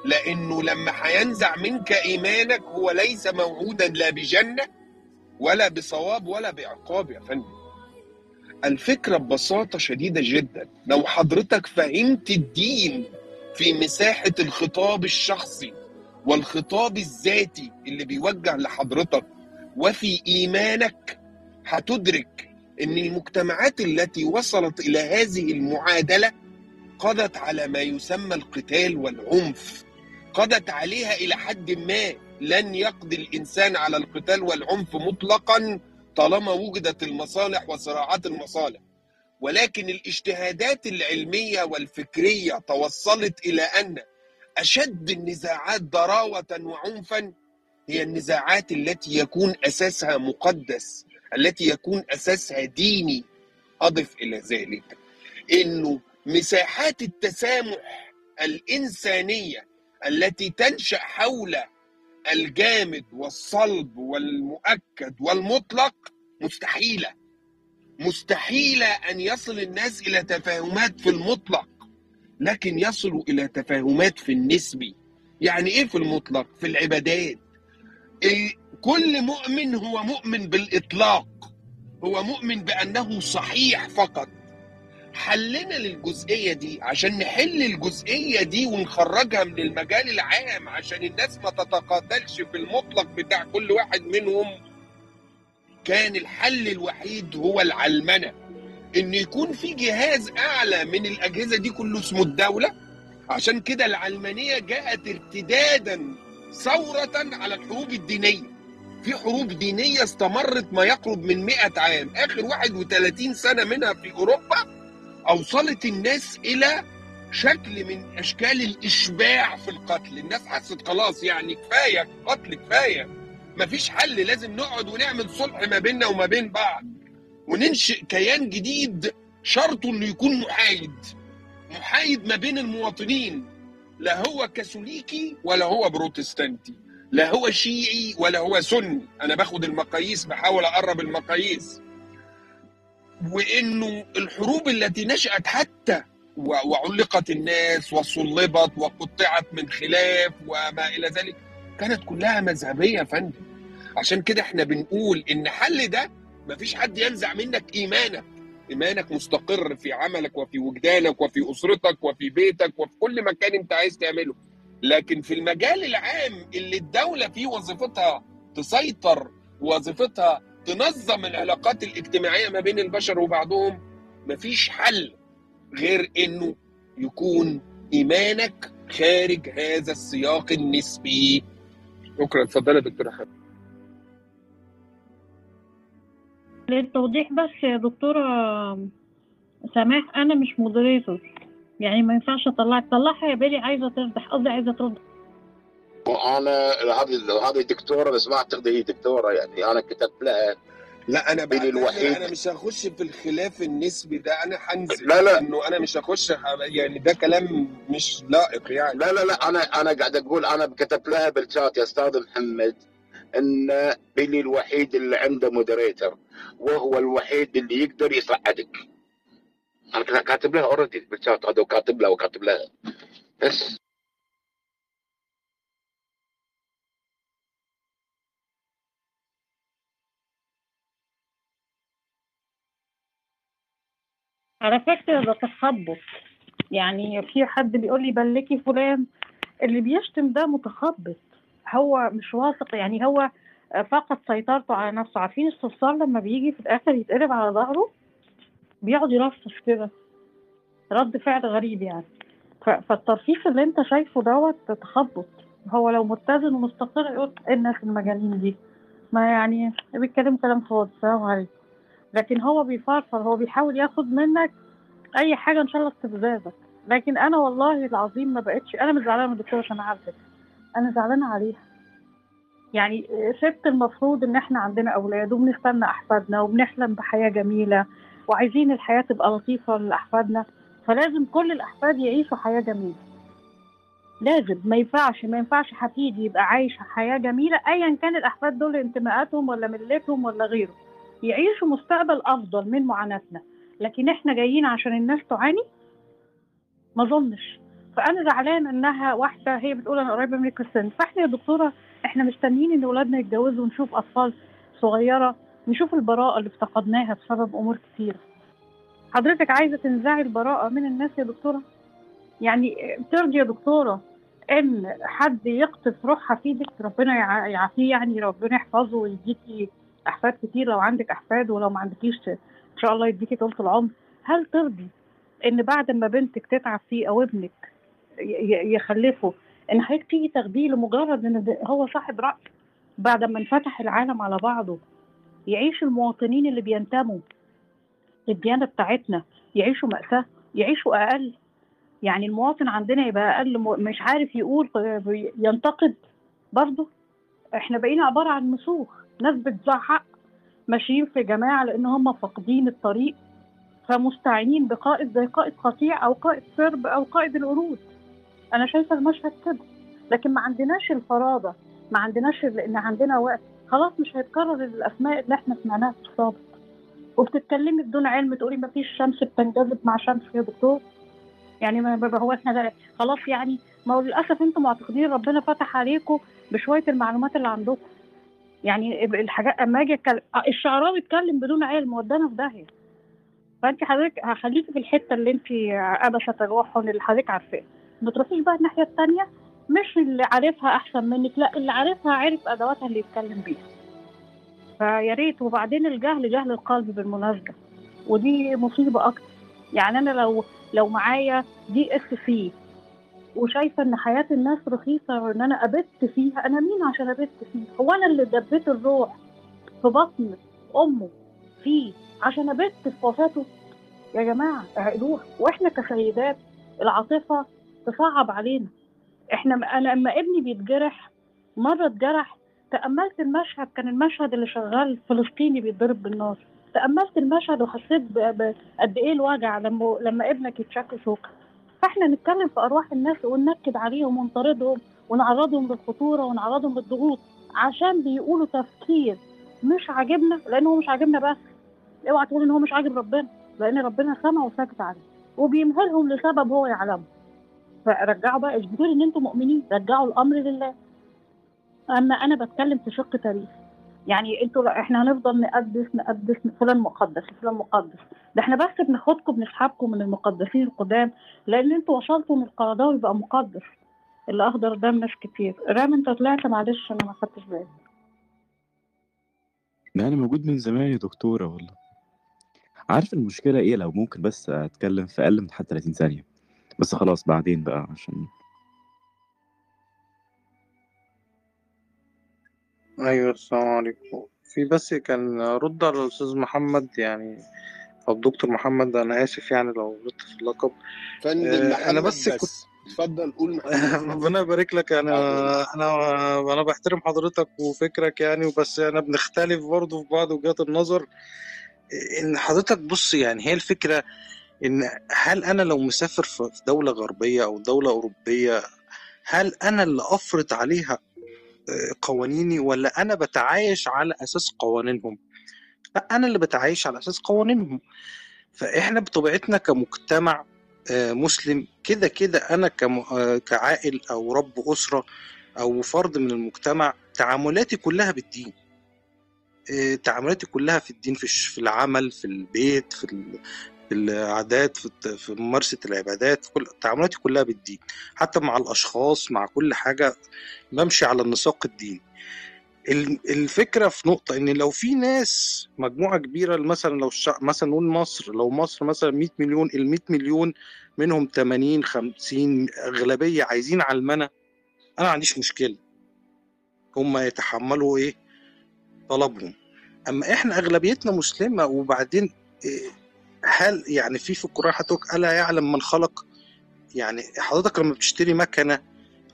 Speaker 6: لأنه لما هينزع منك إيمانك هو ليس موعودا لا بجنة ولا بصواب ولا بعقاب يا فندم. الفكرة ببساطة شديدة جدا. لو حضرتك فهمت الدين في مساحة الخطاب الشخصي والخطاب الذاتي اللي بيوجه لحضرتك وفي إيمانك هتدرك إن المجتمعات التي وصلت إلى هذه المعادلة قضت على ما يسمى القتال والعنف قضت عليها إلى حد ما لن يقضي الإنسان على القتال والعنف مطلقا طالما وجدت المصالح وصراعات المصالح. ولكن الاجتهادات العلمية والفكرية توصلت إلى أن أشد النزاعات ضراوة وعنفا هي النزاعات التي يكون أساسها مقدس التي يكون أساسها ديني. أضف إلى ذلك إنه مساحات التسامح الإنسانية التي تنشأ حول الجامد والصلب والمؤكد والمطلق مستحيلة. مستحيلة أن يصل الناس إلى تفاهمات في المطلق لكن يصلوا إلى تفاهمات في النسبي. يعني إيه في المطلق؟ في العبادات. ال- كل مؤمن هو مؤمن بالإطلاق. هو مؤمن بأنه صحيح فقط. حلنا للجزئية دي عشان نحل الجزئية دي ونخرجها من المجال العام عشان الناس ما تتقاتلش في المطلق بتاع كل واحد منهم. كان الحل الوحيد هو العلمنة. إن يكون في جهاز أعلى من الأجهزة دي كله اسمه الدولة. عشان كده العلمانية جاءت ارتدادا ثورة على الحروب الدينية. في حروب دينية استمرت ما يقرب من 100 عام. آخر 31 سنة منها في أوروبا أوصلت الناس إلى شكل من أشكال الإشباع في القتل. الناس حست خلاص يعني كفاية قتل كفاية. مفيش حل لازم نقعد ونعمل صلح ما بيننا وما بين بعض. وننشئ كيان جديد شرطه إنه يكون محايد. محايد ما بين المواطنين. لا هو كاثوليكي ولا هو بروتستانتي. لا هو شيعي ولا هو سني. أنا باخد المقاييس بحاول أقرب المقاييس. وإنه الحروب التي نشأت حتى وعلقت الناس وصلبت وقطعت من خلاف وما إلى ذلك كانت كلها مذهبية يا فندم. عشان كده إحنا بنقول إن حل ده مفيش حد ينزع منك إيمانك. إيمانك مستقر في عملك وفي وجدانك وفي أسرتك وفي بيتك وفي كل مكان أنت عايز تعمله. لكن في المجال العام اللي الدولة فيه وظيفتها تسيطر وظيفتها تنظم العلاقات الاجتماعية ما بين البشر وبعضهم. مفيش حل غير إنه يكون إيمانك خارج هذا السياق النسبي. شكرا. اتفضل يا دكتوره حبيبي
Speaker 10: للتوضيح بس يا دكتورة سماح أنا مش مودريتور يعني ما ينفعش أطلعك. طلعها يا بيلي عايزة تربح قصدي عايزة ترد
Speaker 11: وأنا هذه هذه دكتورة بس ما أعتقد هي دكتورة يعني. أنا كتبت لها
Speaker 6: لا
Speaker 11: أنا
Speaker 6: بعتذر
Speaker 11: الوحيد.
Speaker 6: أنا مش هخش في الخلاف النسبي ده. أنا هنزل
Speaker 11: لا لا.
Speaker 6: إنه أنا مش هخش يعني ده كلام مش لائق يعني.
Speaker 11: لا لا لا. أنا أنا قاعد أقول أنا كتبت لها بالشات يا أستاذ محمد إن بيلي الوحيد اللي عنده moderator وهو الوحيد اللي يقدر يصعدك أنا كاتب لها already بالشات. هذا وكاتب لها وكاتب لها. بس.
Speaker 10: على فكرة ده تخبط. يعني في حد بيقول لي بلكي فلان اللي بيشتم ده متخبط. هو مش واثق يعني هو فقد سيطرته على نفسه. عارفين الصرصار لما بيجي في الآخر يتقلب على ظهره؟ بيقعد يرفص كده. رد فعل غريب يعني. فالترفيف اللي انت شايفه دوت تخبط. هو لو متزن ومستقر يقول الناس المجانين دي. ما يعني بيتكلم كلام فاضي. السلام عليكم. لكن هو بيفرفر هو بيحاول ياخد منك أي حاجة إن شاء الله استفزازك لكن أنا والله العظيم ما بقتش أنا مش زعلانة من الدكتورة شماعه على أنا زعلانة عليها. يعني ست المفروض إن إحنا عندنا أولاد وبنستنى أحفادنا وبنحلم بحياة جميلة وعايزين الحياة تبقى لطيفة لأحفادنا فلازم كل الأحفاد يعيشوا حياة جميلة. لازم ما ينفعش ما ينفعش حفيد يبقى عايش حياة جميلة ايا كان الأحفاد دول انتماءاتهم ولا ملتهم ولا غيره. يعيشوا مستقبل أفضل من معاناتنا. لكن إحنا جايين عشان الناس تعاني؟ ما أظنش. فأنا زعلان إنها واحدة هي بتقول أنا قريبة في السن فإحنا يا دكتورة إحنا مستنيين إن اولادنا يتجوزوا ونشوف أطفال صغيرة نشوف البراءة اللي افتقدناها بسبب أمور كتيرة. حضرتك عايزة تنزعي البراءة من الناس يا دكتورة؟ يعني ترضي يا دكتورة إن حد يقطف روح حفيدك ربنا يع- يعافيه يعني ربنا يحفظه ويديكي أحفاد كتير لو عندك أحفاد ولو ما عندكيش إن شاء الله يديكي طولة العمر. هل ترضي إن بعد ما بنتك تتعب فيه أو ابنك يخلفه إن حضرتك تيجي تاخديه لمجرد إن هو صاحب راي بعد ما انفتح العالم على بعضه؟ يعيش المواطنين اللي بينتموا للديانة بتاعتنا يعيشوا مأساة يعيشوا أقل. يعني المواطن عندنا يبقى أقل مش عارف يقول ينتقد. برضه إحنا بقينا عبارة عن مسوخ ناس بتزعق ماشيين في جماعة لأن هم فاقدين الطريق فمستعينين بقائد زي قائد قطيع أو قائد سرب أو قائد القرود. أنا شايفة المشهد كده. لكن ما عندناش الفرادة ما عندناش لأن عندنا وقت. خلاص مش هيتكرر الأسماء اللي إحنا سمعناها في السابق وبتتكلمي بدون علم تقولي ما فيش شمس بتنجذب مع شمس يا دكتور. يعني ما هو إحنا ده- خلاص يعني ما هو للأسف أنتم معتقدين ربنا فتح عليكم بشوية المعلومات اللي عندكم. يعني الحاجات أما أجي اتكلم آه، الشعراوي اتكلم بدون علم ودانا في داهية. فانت حضرتك هخليكي في الحتة اللي انت عبثه الروح اللي حضرتك عارفاه. ما تروحيش بقى الناحية الثانية مش اللي عارفها أحسن منك لا اللي عارفها عارف أدواتها اللي يتكلم بيها. فيا ريت وبعدين الجهل جهل القلب بالمناسبة ودي مصيبة أكتر. يعني أنا لو لو معايا DSC وشايفة إن حياة الناس رخيصة وإن أنا ابت فيها أنا مين عشان ابت فيها؟ هو أنا اللي دبيت الروح في بطن أمه فيه عشان ابت في وفاته يا جماعة اعقلوها. وإحنا كسيدات العاطفة تصعب علينا. إحنا أنا لما ابني بيتجرح مرة اتجرح تأملت المشهد كان المشهد اللي شغال فلسطيني بيتضرب بالنار. تأملت المشهد وحسيت قد إيه الوجع لما لما ابنك يتشك شوكه فاحنا نتكلم في أرواح الناس وننكد عليهم ونطاردهم ونعرضهم للخطورة ونعرضهم للضغوط عشان بيقولوا تفكير مش عاجبنا لأن هو مش عاجبنا بس. اوعى تقول إن هو مش عاجب ربنا لأن ربنا سمع وساكت عليه وبيمهلهم لسبب هو يعلمه. فرجعوا بقى اثبتوا لي إن أنتم مؤمنين رجعوا الأمر لله. أما أنا بتكلم في شق تاريخ. يعني أنتوا إحنا هنفضل نقدس نقدس فلان مقدس فلان مقدس. ده إحنا بس بناخدكم بنسحبكم من المقدسين القدام لأن أنتوا وصلتوا ان القرضاوي بقى مقدس. اللي أخضر دم ناس كتير. رام انت طلعت معلش أنا ما خدتش بالي.
Speaker 8: ده أنا موجود من زمان يا دكتورة والله. عارف المشكلة إيه؟ لو ممكن بس أتكلم في أقل من حتى 30 ثانية. بس خلاص بعدين بقى عشان
Speaker 4: أيوه السلام عليكم. في بس كان رد على الأستاذ محمد يعني أو الدكتور محمد أنا آسف يعني لو غلطت في اللقب.
Speaker 6: فندم
Speaker 4: آه،
Speaker 6: محمد
Speaker 4: أنا بس كنت
Speaker 6: بس. اتفضل قول محمد
Speaker 4: ربنا يبارك لك. أنا أنا أنا بحترم حضرتك وفكرك يعني وبس أنا بنختلف برضه في بعض وجهات النظر. إن حضرتك بص يعني هي الفكرة إن هل أنا لو مسافر في في دولة غربية أو دولة أوروبية هل أنا اللي أفرض عليها قوانيني ولا أنا بتعايش على أساس قوانينهم؟ لا أنا اللي بتعايش على أساس قوانينهم. فإحنا بطبيعتنا كمجتمع آه، مسلم كده كده أنا آه، كعائل أو رب أسرة أو فرد من المجتمع تعاملاتي كلها بالدين. آه، تعاملاتي كلها في الدين في العمل في البيت في ال- في العادات في ممارسة العبادات كل تعاملاتي كلها بالدين. حتى مع الأشخاص مع كل حاجة بمشي على النساق الديني ال- الفكرة في نقطة إن لو في ناس مجموعة كبيرة مثلا لو الشع... مثلا نقول مصر لو مصر مثلا 100 مليون ال 100 مليون منهم 80 50 أغلبية عايزين علمنة أنا ما عنديش مشكلة. هم يتحملوا إيه؟ طلبهم. أما إحنا أغلبيتنا مسلمة وبعدين إيه، هل يعني في في القرآن حضرتك ألا يعلم من خلق يعني حضرتك لما بتشتري مكنة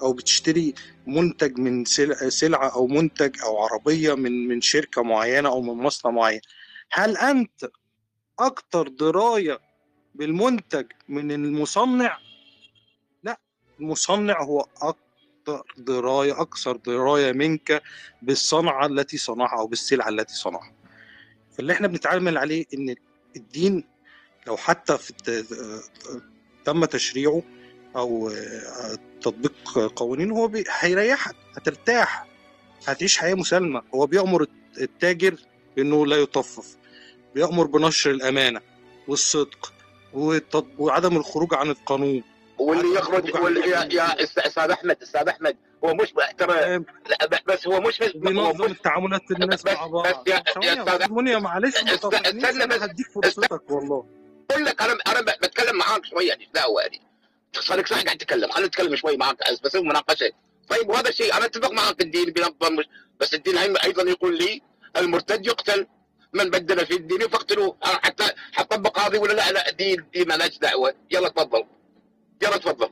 Speaker 4: أو بتشتري منتج من سلع- سلعة أو منتج أو عربية من من شركة معينة أو من مصنع معين هل أنت أكتر دراية بالمنتج من المصنع؟ لا المصنع هو أكتر دراية أكثر دراية منك بالصنعة التي صنعها أو بالسلعة التي صنعها فاللي إحنا بنتعامل عليه إن الدين لو حتى في تم تشريعه أو تطبيق قوانين هو هيريحك هترتاح هتعيش حياة مسالمة. هو بيأمر التاجر بأنه لا يطفف بيأمر بنشر الأمانة والصدق وعدم الخروج عن القانون.
Speaker 11: واللي يخرج واللي يا, أستاذ احمد أستاذ أحمد هو مش ترى بس هو مش مش
Speaker 4: التعاملات الناس
Speaker 11: بس
Speaker 4: مع
Speaker 11: بس
Speaker 4: بعض ثواني
Speaker 11: يا
Speaker 4: أستاذ معلش
Speaker 11: استنى بس.
Speaker 4: هديك فرصتك والله.
Speaker 11: أقول لك أنا أنا بتكلم معاك شوية يعني لا واري صارك صح قاعد تتكلم. أنا اتكلم شوي معاك بس مناقشة. طيب وهذا الشيء أنا أتفق معك الدين بينظم بس الدين أيضا يقول لي المرتد يقتل من بدل في الدين فاقتلوه. حتى حطبق هذه ولا لا؟ لا دين دي ما لهاش دعوة. يلا تفضل. يلا تفضل.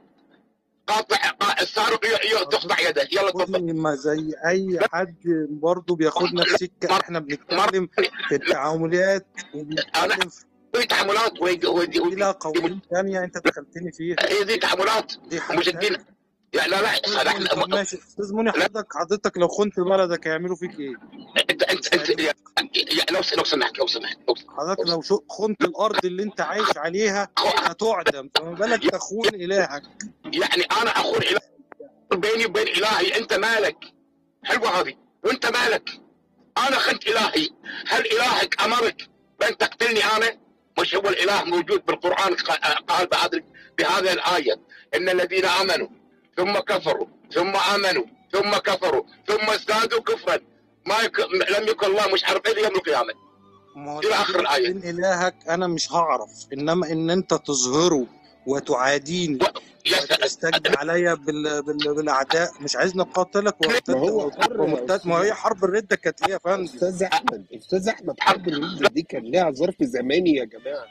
Speaker 11: قاطع قا- السارق تقطع يده. يلا تفضل.
Speaker 4: ما زي أي حد برضه بياخدنا في سكة. إحنا بنتكلم في التعاملات
Speaker 11: أنا
Speaker 4: وبنتكلم في
Speaker 11: في تعاملات وهي- وهي-
Speaker 4: دي
Speaker 11: وهي-
Speaker 4: لها قوانين تانية انت دخلتني فيها.
Speaker 11: هي دي تعاملات
Speaker 4: دي
Speaker 11: الدين يعني لا لا احمد
Speaker 4: ماشي. أستاذ مني حضرتك حضرتك لو خنت بلدك هيعملوا فيك إيه؟
Speaker 11: انت انت انت يا- لو لو سمحت لو سمحت
Speaker 4: حضرتك
Speaker 11: لو
Speaker 4: خنت الأرض اللي انت عايش عليها هتعدم فما بالك تخون إلهك.
Speaker 11: يعني أنا أخون إله بيني وبين إلهي. أنت مالك؟ حلوة هذه وانت مالك؟ أنا خنت إلهي. هل إلهك أمرك بأن تقتلني أنا؟ مش هو الإله موجود بالقرآن قال بعد بهذه الآية. إن الذين آمنوا ثم كفروا ثم آمنوا ثم كفروا ثم ازدادوا كفرا. ما يك... لم يكن الله مش عارف إيه يوم
Speaker 4: القيامة.
Speaker 11: إلى
Speaker 4: آخر
Speaker 11: الآية.
Speaker 4: وبين إلهك أنا مش هعرف. إنما إن أنت تظهره وتعاديني وتستجد عليا بال... بال... بالأعداء. مش عايزني أقاتلك
Speaker 6: ما
Speaker 4: وارتد
Speaker 6: هو
Speaker 4: أو
Speaker 6: حر
Speaker 4: تبقى
Speaker 6: يا
Speaker 4: مرتد ما هي حرب الردة كانت إيه يا فندم؟
Speaker 6: أستاذ أحمد أستاذ أحمد حرب الردة دي كان لها ظرف زماني يا جماعة.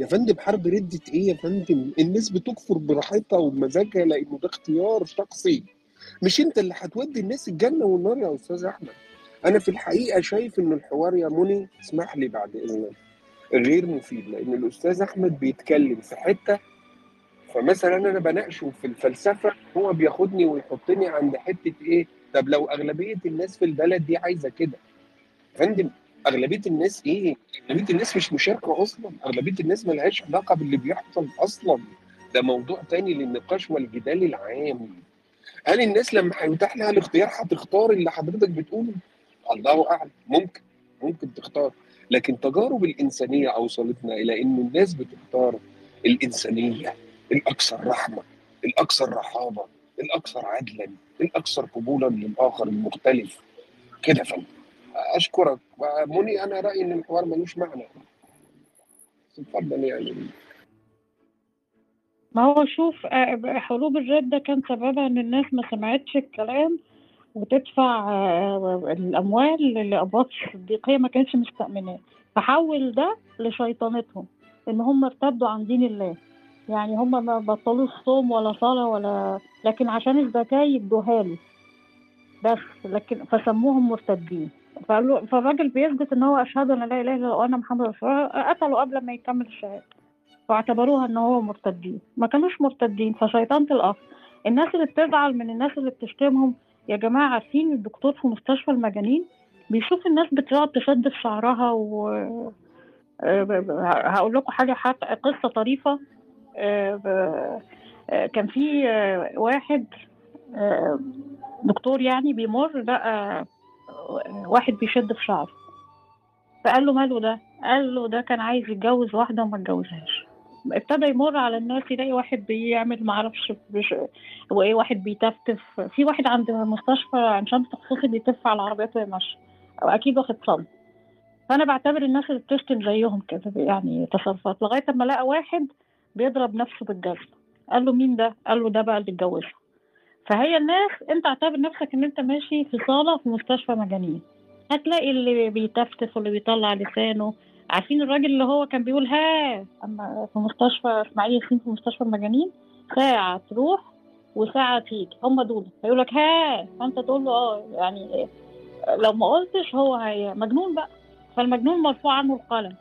Speaker 6: يا فندم حرب ردة إيه يا فندم؟ الناس بتكفر براحتها وبمزاجها لأنه ده اختيار شخصي. مش أنت اللي هتودي الناس الجنة والنار يا أستاذ أحمد؟ أنا في الحقيقة شايف إن الحوار يا منى اسمح لي بعد إذنك. غير مفيد لأن الأستاذ أحمد بيتكلم في حتة فمثلا أنا بناقشه في الفلسفة هو بياخدني ويحطني عند حتة إيه؟ طب لو أغلبية الناس في البلد دي عايزة كده فندم أغلبية الناس إيه؟ أغلبية الناس مش مشاركة أصلا أغلبية الناس ملهاش علاقة باللي بيحصل أصلا. ده موضوع تاني للنقاش والجدال العام. هل الناس لما هيتاح لها الاختيار هتختار اللي حضرتك بتقوله؟ الله أعلم. ممكن ممكن تختار. لكن تجارب الإنسانية أوصلتنا إلى إن الناس بتختار الإنسانية. الأكثر رحمة الأكثر رحابة الأكثر عدلا الأكثر قبولا للاخر المختلف. كده فندم أشكرك. مني أنا رأيي إن الحوار ملوش معنى. اتفضل يعني
Speaker 10: ما هو شوف آه، حروب الردة كان سببها إن الناس ما سمعتش الكلام وتدفع آه، الأموال لأبوااب الصديقية ما كانش مستأمناه فحول ده لشيطانتهم إن هم ارتدوا عن دين الله. يعني هم ما بطلوش صوم ولا صلاة ولا لكن عشان الزكاة يدوها له. بس لكن فسموهم مرتدين. فقالوا فالراجل بيثبت إن هو أشهد أن لا إله إلا الله وأنا محمد رسول الله قتلوا قبل ما يكمل الشهادة. واعتبروها إن هو مرتدين. ما كانوش مرتدين فشيطانة الاخ الناس اللي بتزعل من الناس اللي بتشتمهم يا جماعة عارفين الدكتور في مستشفى المجانين؟ بيشوف الناس بتقعد تشد في شعرها و آه، هقول لكم حاجة حتى قصة طريفة. كان في آه، واحد آه، دكتور يعني بيمر لقى واحد بيشد في شعره. فقال له ماله ده؟ قال له ده كان عايز يتجوز واحدة وما اتجوزهاش. ابتدى يمر على الناس يلاقي واحد بيعمل معرفش بش... وايه واحد بيتفتف. في واحد عند مستشفى عين شمس خصوصي بيتف على العربيات وهي ماشية واكيد واخد صدمة. فأنا بعتبر الناس اللي بتشتم زيهم كده يعني تصرفات. لغاية أما لقى واحد بيضرب نفسه بالجزمة. قال له مين ده؟ قال له ده بقى اللي اتجوزها. فهي الناس انت اعتبر نفسك ان انت ماشي في صالة في مستشفى مجانين. هتلاقي اللي بيتفتف واللي بيطلع لسانه. عارفين الراجل اللي هو كان بيقول ها أما في مستشفى إسماعيل ياسين في مستشفى المجانين؟ ساعة تروح وساعة تيجي. هم دول. هيقول لك ها فأنت تقول له آه يعني لو ما قلتش هو هي مجنون بقى. فالمجنون مرفوع عنه القلم.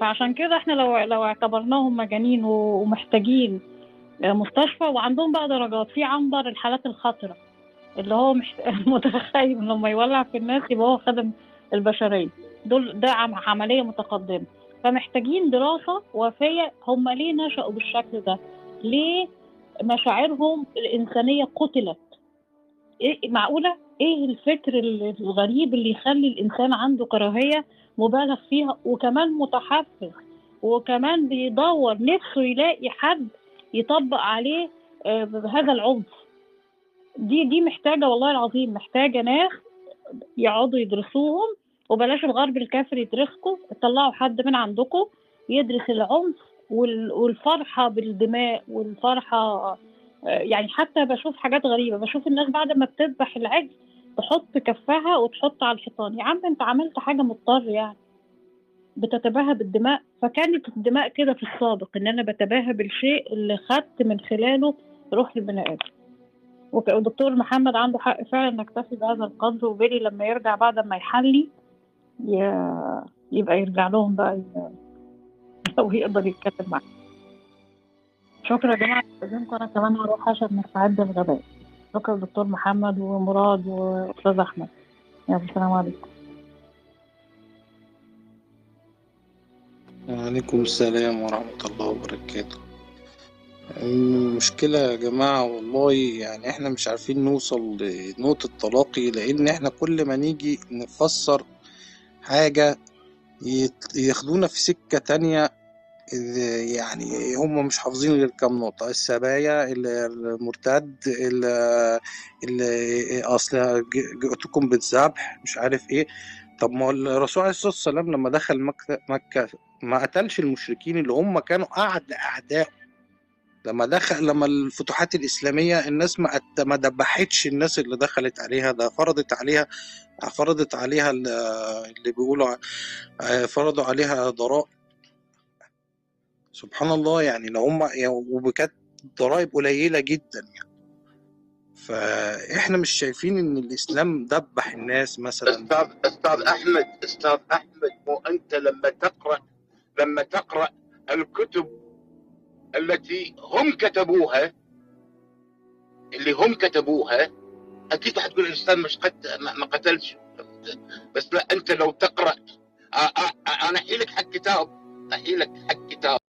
Speaker 10: فعشان كده إحنا لو لو اعتبرناهم مجانين ومحتاجين مستشفى وعندهم بقى درجات. في عنبر الحالات الخطرة اللي هو. متخيل لما يولع في الناس يبقى هو خدم البشرية. دول ده عم- عملية متقدمة. فمحتاجين دراسة وافية هم ليه نشأوا بالشكل ده؟ ليه مشاعرهم الإنسانية قتلت؟ إيه معقولة؟ إيه الفكر الغريب اللي يخلي الإنسان عنده كراهية مبالغ فيها وكمان متحفز وكمان بيدور نفسه يلاقي حد يطبق عليه آه، بهذا العنف؟ دي دي محتاجة والله العظيم محتاجة ناس يقعدوا يدرسوهم وبلاش الغرب الكافر يدرسكم طلعوا حد من عندكم يدرس العنف وال- والفرحة بالدماء والفرحة آه، يعني حتى بشوف حاجات غريبة بشوف الناس بعد ما بتذبح العجل تحط كفها وتحط على الحيطان. يا عم أنت عملت حاجة مضطر يعني. بتتباهى بالدماء. فكانت الدماء كده في السابق إن أنا بتباهى بالشيء اللي خدت من خلاله روح البني آدم. والدكتور محمد عنده حق فعلا نكتفي بهذا القدر وبيلي لما يرجع بعد ما يحلي يبقى يرجع لهم بقى لو يقدر يتكلم معاهم. شكرا يا جماعة استاذنكم أنا كمان هروح عشان نستعد للغداء. شكرا دكتور محمد ومراد وأستاذ أحمد. يلا السلام عليكم.
Speaker 4: وعليكم السلام ورحمة الله وبركاته. المشكلة يا جماعة والله يعني إحنا مش عارفين نوصل لنقطة تلاقي لأن إحنا كل ما نيجي نفسر حاجة ياخدونا في سكة تانية إذ- يعني هم مش حافظين غير كام نقطة السبايا ال- المرتد ال- ال- أصل جئتكم بالذبح مش عارف إيه. طب ما الرسول عليه الصلاة والسلام لما دخل مكة, مكة ما قتلش المشركين اللي هم كانوا أعد أعداء لما دخل لما الفتوحات الإسلامية الناس ما ما دبحتش الناس اللي دخلت عليها ده فرضت عليها فرضت عليها ال- اللي بيقولوا فرضوا عليها ضرائب. سبحان الله يعني لو هم يعني وكانت ضرائب قليلة جدا يعني. فإحنا مش شايفين إن الإسلام دبح الناس مثلا.
Speaker 11: أستاذ أستاذ أحمد أستاذ أحمد مو أنت لما تقرأ لما تقرأ الكتب التي هم كتبوها اللي هم كتبوها أكيد حتقول الانسان مش قد ما قتلش. بس لا أنت لو تقرأ أ- أ- أنا احيي لك حق كتاب احيي لك حق كتاب.